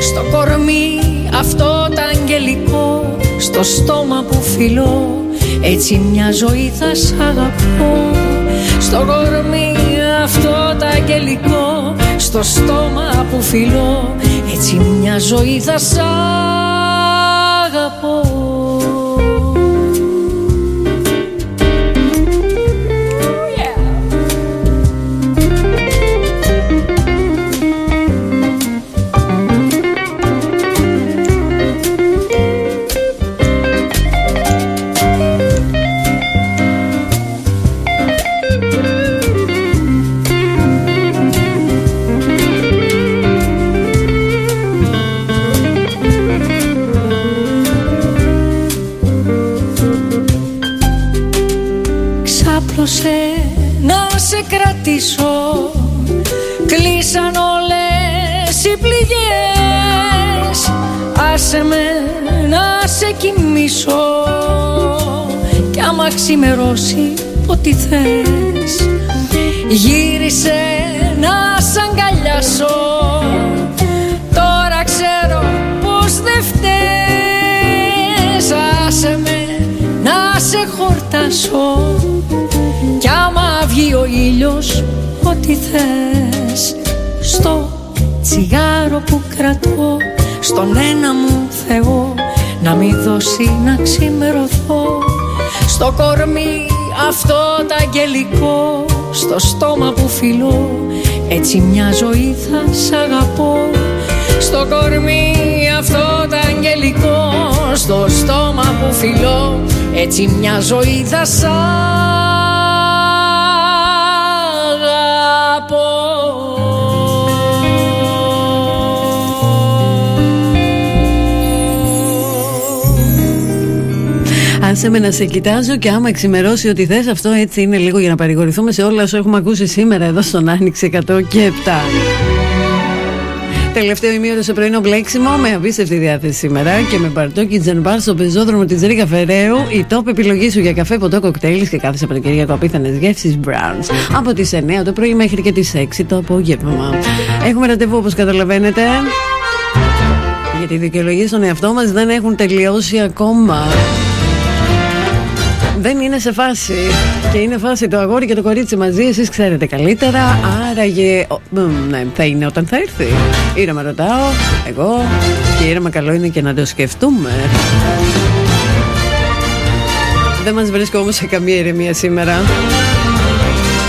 Στο κορμί αυτό το αγγελικό Στο στόμα που φιλώ Έτσι μια ζωή θα σ' αγαπώ. Στο κορμί αυτό το αγγελικό Στο στόμα που φιλώ Έτσι μια ζωή θα σ' αγαπώ να σε κοιμήσω Κι άμα ξημερώσει ό,τι θες. Γύρισε να σ' αγκαλιάσω. Τώρα ξέρω πως δεν φταίς Άσε με να σε χορτάσω. Κι άμα βγει ο ήλιος ό,τι θες. Στο τσιγάρο που κρατώ Στον ένα μου Θεό Να μη δώσει να ξημερωθώ. Στο κορμί αυτό το αγγελικό Στο στόμα που φιλώ Έτσι μια ζωή θα σ' αγαπώ. Στο κορμί αυτό το αγγελικό Στο στόμα που φιλώ Έτσι μια ζωή θα σ'
Άσε με να σε κοιτάζω και άμα ξημερώσει ότι θες αυτό έτσι είναι λίγο για να παρηγορηθούμε σε όλα όσα έχουμε ακούσει σήμερα εδώ στον Άνοιξη 100 και 7. Τελευταίο ημίωρο σε πρωινό μπλέξιμο με απίστευτη διάθεση σήμερα και με παρτό Kitchen Bar στο πεζόδρομο της Ρίγα Φεραίου. Η top επιλογή σου για καφέ, ποτό, κοκτέιλ και κάθε Σαββατοκύριακο απίθανες γεύσεις Browns. Από τις 9 το πρωί μέχρι και τις 6 το απόγευμα. Έχουμε ραντεβού όπως καταλαβαίνετε. Γιατί οι δικαιολογίες στον εαυτό μας δεν έχουν τελειώσει ακόμα δεν είναι σε φάση. Και είναι φάση το αγόρι και το κορίτσι μαζί, εσείς ξέρετε καλύτερα. Άραγε. ο, μ, ναι, θα είναι όταν θα έρθει. Ήρεμα ρωτάω, εγώ. Και ήρεμα καλό είναι και να το σκεφτούμε. Δεν μας βρίσκω όμως σε καμία ηρεμία σήμερα.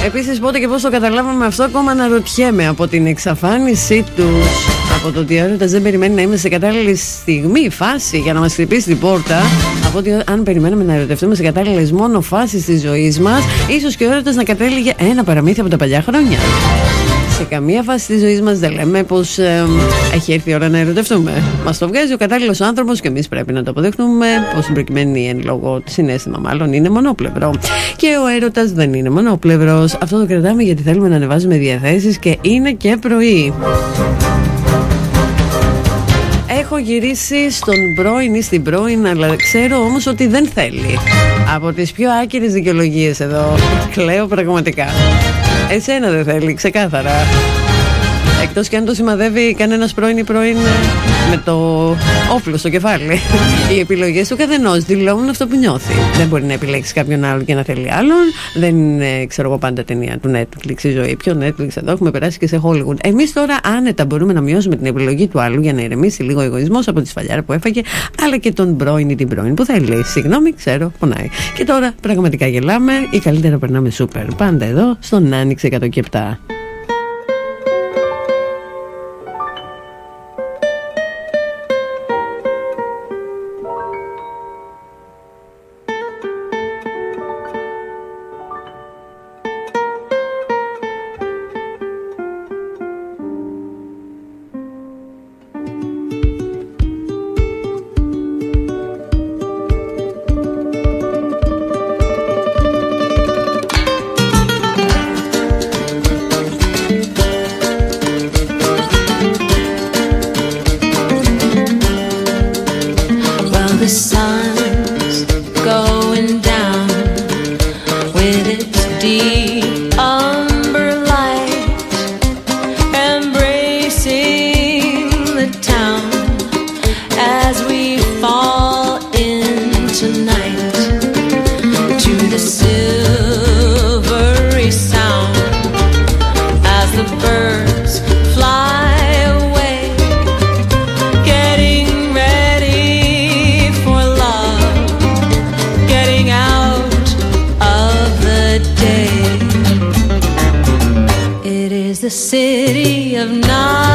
Επίσης πότε και πώς το καταλάβαμε αυτό ακόμα αναρωτιέμαι από την εξαφάνισή τους από το ότι ο έρωτας δεν περιμένει να είμαστε σε κατάλληλη στιγμή, φάση για να μας χτυπήσει την πόρτα από ότι αν περιμέναμε να ερωτευτούμε σε κατάλληλες μόνο φάσεις της ζωής μας ίσως και ο έρωτας να κατέληγε ένα παραμύθι από τα παλιά χρόνια σε καμία φάση της ζωής μας δεν λέμε πως έχει έρθει η ώρα να ερωτευτούμε. Μας το βγάζει ο κατάλληλος άνθρωπος και εμείς πρέπει να το αποδεχτούμε. Πως στην προκειμένη εν λόγω συνέστημα, μάλλον είναι μονόπλευρο. Και ο έρωτας δεν είναι μονόπλευρος. Αυτό το κρατάμε γιατί θέλουμε να ανεβάζουμε διαθέσεις και είναι και πρωί. Έχω γυρίσει στον πρώην ή στην πρώην, αλλά ξέρω όμως ότι δεν θέλει. Από τις πιο άκυρες δικαιολογίες εδώ. *laughs* Κλαίω πραγματικά. Εσένα δεν θέλει, ξεκάθαρα. Εκτός και αν το σημαδεύει κανένας πρώην ή πρώην ε, με το όπλο στο κεφάλι. Οι επιλογές του καθενός δηλώνουν αυτό που νιώθει. Δεν μπορεί να επιλέξεις κάποιον άλλο και να θέλει άλλον. Δεν είναι, ξέρω εγώ, πάντα ταινία του Netflix η ζωή. Ποιο Netflix εδώ έχουμε περάσει και σε Hollywood. Εμείς τώρα άνετα μπορούμε να μειώσουμε την επιλογή του άλλου για να ηρεμήσει λίγο ο εγωισμός από τη σφαλιάρα που έφαγε, αλλά και τον πρώην ή την πρώην που θέλει. Συγγνώμη, ξέρω, πονάει. Και τώρα πραγματικά γελάμε ή καλύτερα περνάμε σούπερ. Πάντα εδώ στον Άνοιξε 107.
City of night.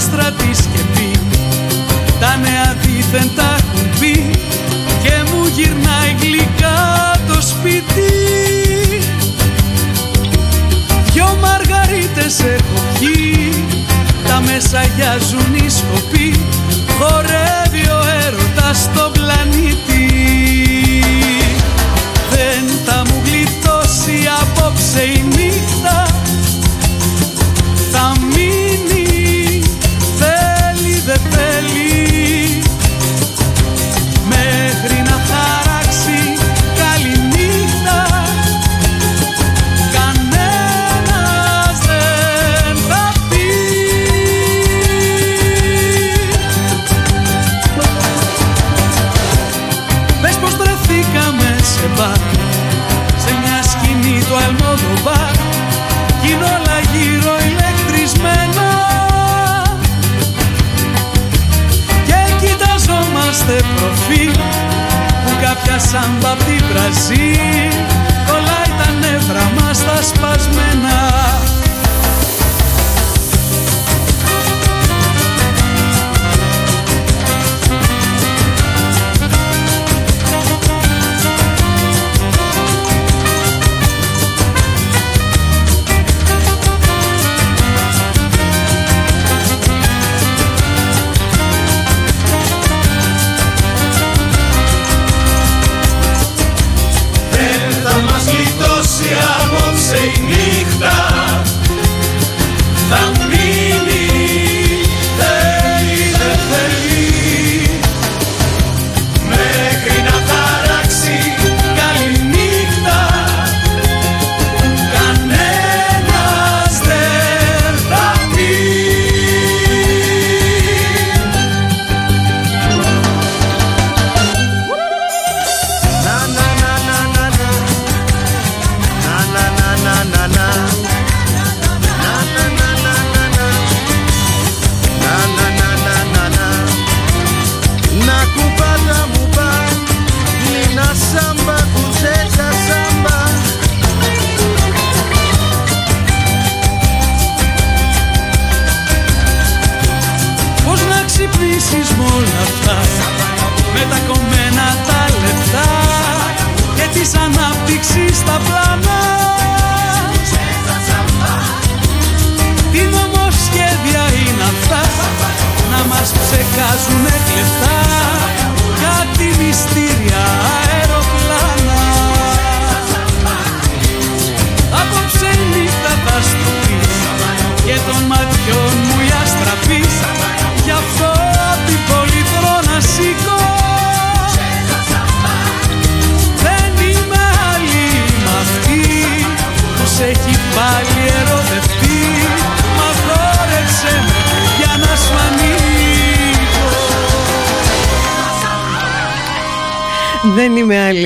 Άστρα της και πει. Τα νέα δίθεν τα έχουν πει και μου γυρνάει γλυκά το σπίτι. Δυο μαργαρίτες έχω πιει τα μεσαγιάζουν οι σκοποί. Χορεύει ο έρωτας στον πλανήτη. Δεν θα μου γλιτώσει απόψε η απ'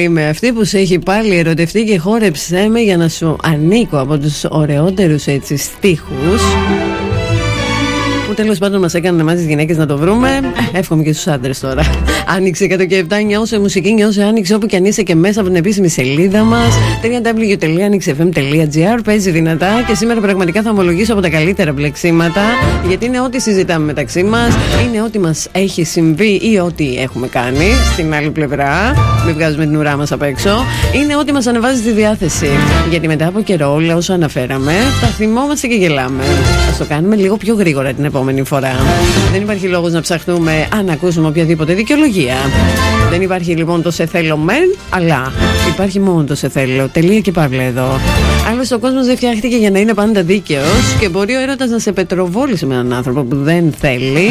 είμαι άλλη με
αυτή που σε έχει πάλι ερωτευτεί και χόρεψέ με για να σου ανήκω από τους ωραιότερους έτσι στίχους που τέλος πάντων μας έκανε εμάς τις γυναίκες να το βρούμε Ε, Εύχομαι και στους άντρες τώρα Άνοιξε 100 και 7 νιώσε μουσική νιώσε άνοιξε όπου και αν είσαι και μέσα από την επίσημη σελίδα μας www.anixfm.gr Παίζει δυνατά και σήμερα πραγματικά θα ομολογήσω από τα καλύτερα μπλεξίματα γιατί είναι ό,τι συζητάμε μεταξύ μας είναι ό,τι μας έχει συμβεί ή ό,τι έχουμε κάνει στην άλλη πλευρά μην βγάζουμε την ουρά μας απ' έξω είναι ό,τι μας ανεβάζει τη διάθεση γιατί μετά από καιρό όλα όσα αναφέραμε τα θυμόμαστε και γελάμε Ας το κάνουμε λίγο πιο γρήγορα την επόμενη φορά. Δεν υπάρχει λόγος να ψαχτούμε αν ακούσουμε οποιαδήποτε δικαιολογία. Δεν υπάρχει λοιπόν το σε θέλω μεν αλλά υπάρχει μόνο το σε θέλω τελεία και παύλα εδώ. Άλλωστε ο κόσμος δεν φτιάχτηκε για να είναι πάντα δίκαιος και μπορεί ο έρωτας να σε πετροβόλησε με έναν άνθρωπο που δεν θέλει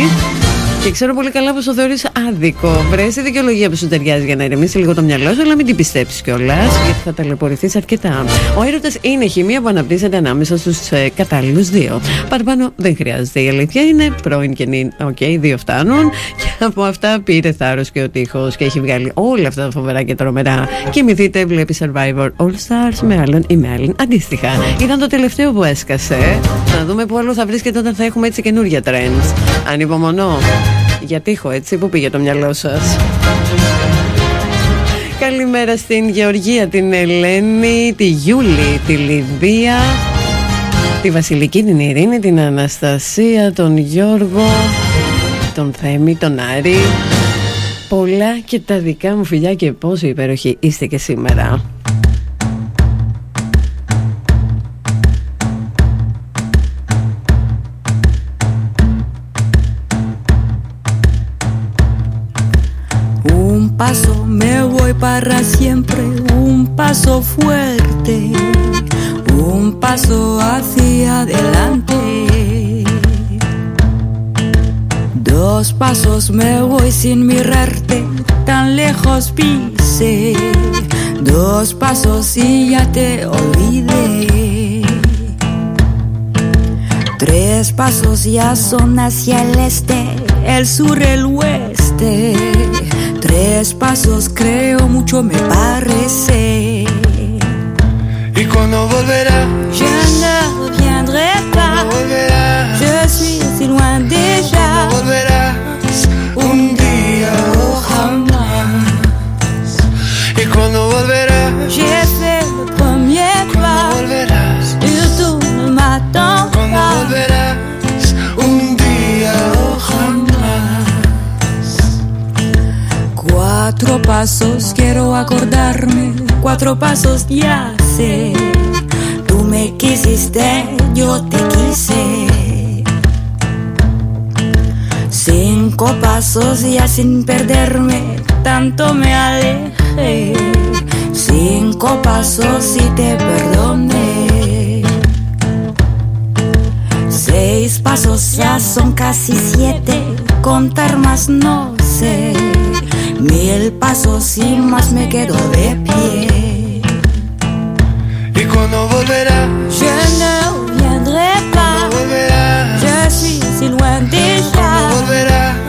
Και ξέρω πολύ καλά πως το θεωρείς άδικο. Βρες τη δικαιολογία που σου ταιριάζει για να ηρεμήσει λίγο το μυαλό σου, αλλά μην την πιστέψεις κιόλας, γιατί θα ταλαιπωρηθείς αρκετά. Ο έρωτας είναι χημεία που αναπτύσσεται ανάμεσα στους ε, κατάλληλους δύο. Παραπάνω δεν χρειάζεται. Η αλήθεια είναι πρώην και νυν. Οκ, okay, δύο φτάνουν. Και από αυτά πήρε θάρρος και ο τοίχος και έχει βγάλει όλα αυτά τα φοβερά και τρομερά. Κοιμηθείτε, βλέπεις Survivor All Stars με άλλον ή με άλλον αντίστοιχα. Ήταν το τελευταίο που έσκασε. Να δούμε πού άλλο θα βρίσκεται όταν θα έχουμε έτσι καινούργια trends. Ανυπομονώ. Για τείχο, έτσι, πού πήγε το μυαλό σας. Καλημέρα στην Γεωργία, την Ελένη, τη Γιούλη, τη Λιδία, τη Βασιλική, την Ειρήνη, την Αναστασία, τον Γιώργο, τον Θέμη, τον Άρη. Πολλά και τα δικά μου φιλιά και πόσο υπέροχοι είστε και σήμερα.
Paso me voy para siempre, un paso fuerte, un paso hacia adelante. Dos pasos me voy sin mirarte, tan lejos pise. Dos pasos y ya te olvidé. Tres pasos ya son hacia el este, el sur, el oeste. Tres pasos creo mucho me parece.
¿Y cuando volverá?
Je ne reviendrai pas. Je suis pasos quiero acordarme, cuatro pasos ya sé. Tú me quisiste, yo te quise. Cinco pasos ya sin perderme, tanto me alejé. Cinco pasos y te perdoné. Seis pasos ya son casi siete, contar más no sé. Mil pasos y más me quedo de pie.
¿Y cuando volverá?
Je ne reviendrai pas.
volverás?
Je suis si loin déjà.
volverás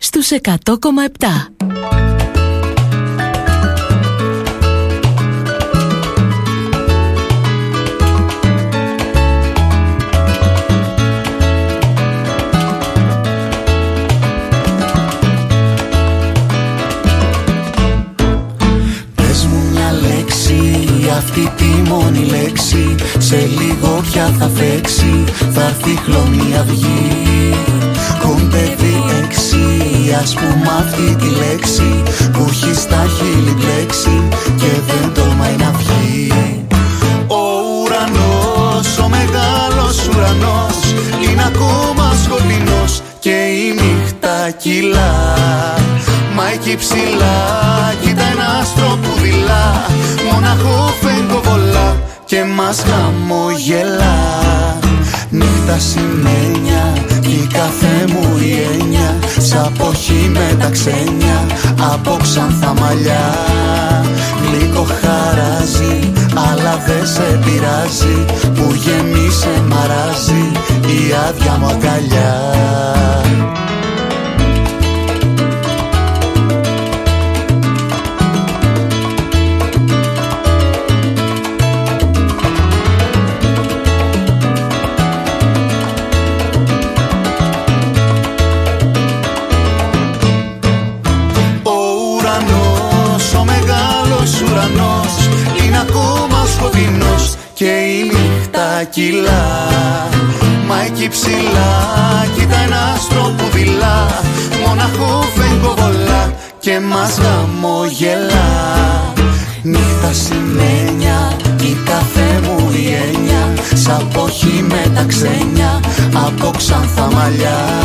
στους
100,7. αυτή τη μόνη λέξη
Σε λίγο πια
θα φέξει Θα έρθει χλωμή αυγή Κοντεύει Ας πούμε αυτή τη λέξη Που έχεις στα χείλη μπλέξει Και δεν τολμάει να βγει. Ο ουρανός, ο μεγάλος ουρανός Είναι ακόμα σκοτεινός Και η νύχτα κυλά. Μα εκεί ψηλά κοίτα ένα άστρο που δειλά. Μοναχό φεγγοβολά και μας χαμογελά. Νύχτα σημαίνια κι η κάθε μου η έννοια Σ' αποχή με τα ξένια από ξανθά μαλλιά. Γλυκό χαράζει αλλά δεν σε πειράζει Που γεμίσε μαράζει η άδεια μου αγκαλιά μας χαμογελά. Νύχτα σημαίνια κι η κάθε μου η έννοια. Σ' αποχή με τα ξένια από ξανθά μαλλιά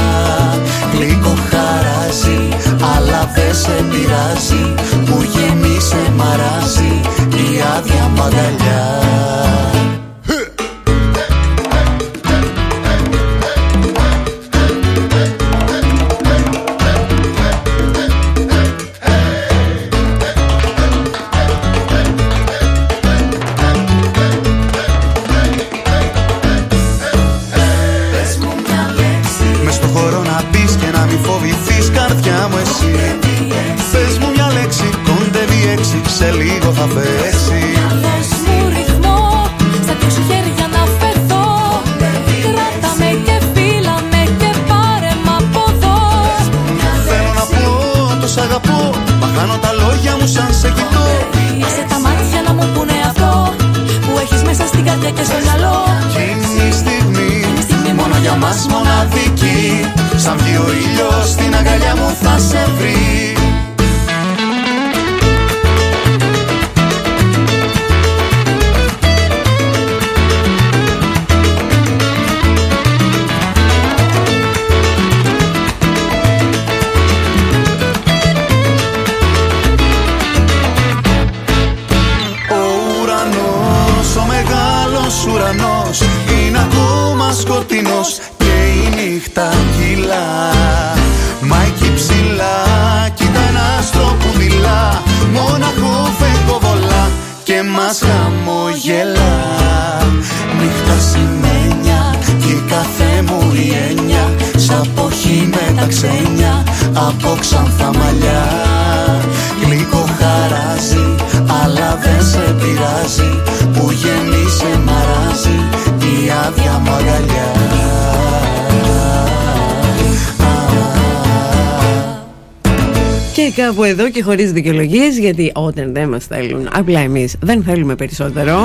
χωρίς δικαιολογίες, γιατί όταν δεν μας θέλουν, απλά εμείς δεν θέλουμε περισσότερο,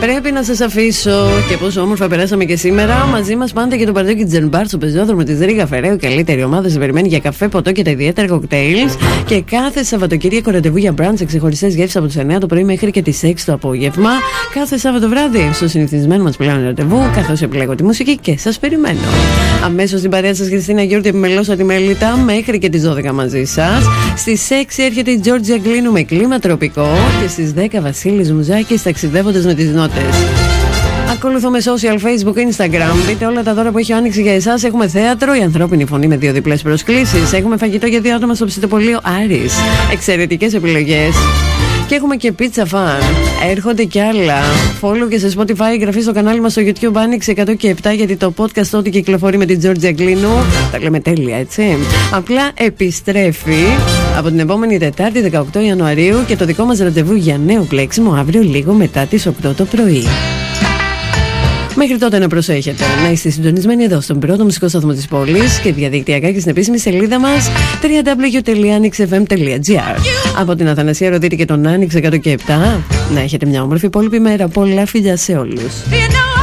πρέπει να σας αφήσω. Και πόσο όμορφα περάσαμε και σήμερα. Μαζί μας πάντα και το παρτόκι Τζενμπάρς στο πεζόδρομος της Ρίγα Φεραίου. Καλύτερη ομάδα σε περιμένει για καφέ, ποτό και τα ιδιαίτερα κοκτέιλς. Και κάθε Σαββατοκύριακο ραντεβού για μπραντς σε ξεχωριστές γεύσεις από τις 9 το πρωί μέχρι και τις 6 το απόγευμα. Κάθε Σάββατο βράδυ στο συνηθισμένο μας πλέον ραντεβού, καθώς επιλέγω τη μουσική και σας περιμένω. Αμέσως στην παρέα σας Χριστίνα Γιώργη επιμελώσα τη μέλητα μέχρι και τις 12 μαζί σας. Στις 6 έρχεται η Τζόρτζια Γκλίνου με κλίμα τροπικό και στις 10 Βασίλης Μουζάκης ταξιδεύοντας με τις νότες. Ακολουθούμε social, facebook, instagram. Δείτε όλα τα δώρα που έχει άνοιξης για εσάς. Έχουμε θέατρο, η ανθρώπινη φωνή με δύο διπλές προσκλήσεις. Έχουμε φαγητό για δύο άτομα στο ψητοπολείο Άρης. Εξαιρετικές επιλογές. Και έχουμε και pizza fan. Έρχονται κι άλλα. Follow και σε Spotify, εγγραφή στο κανάλι μας στο YouTube άνοιξε 100 και 7 γιατί το podcast ό,τι κυκλοφορεί με την Georgia Γκλίνου. Τα λέμε τέλεια, έτσι. Απλά επιστρέφει από την επόμενη Τετάρτη 18 Ιανουαρίου και το δικό μας ραντεβού για νέο πλέξιμο αύριο λίγο μετά τις 8 το πρωί. Μέχρι τότε να προσέχετε, να είστε συντονισμένοι εδώ στον πρώτο μουσικό σταθμό της πόλης και διαδικτυακά και στην επίσημη σελίδα μας www.anixfm.gr. Από την Αθανασία Ροδίτη και τον Άνοιξε 100 και 7, να έχετε μια όμορφη υπόλοιπη μέρα. Πολλά φιλιά σε όλους.
You know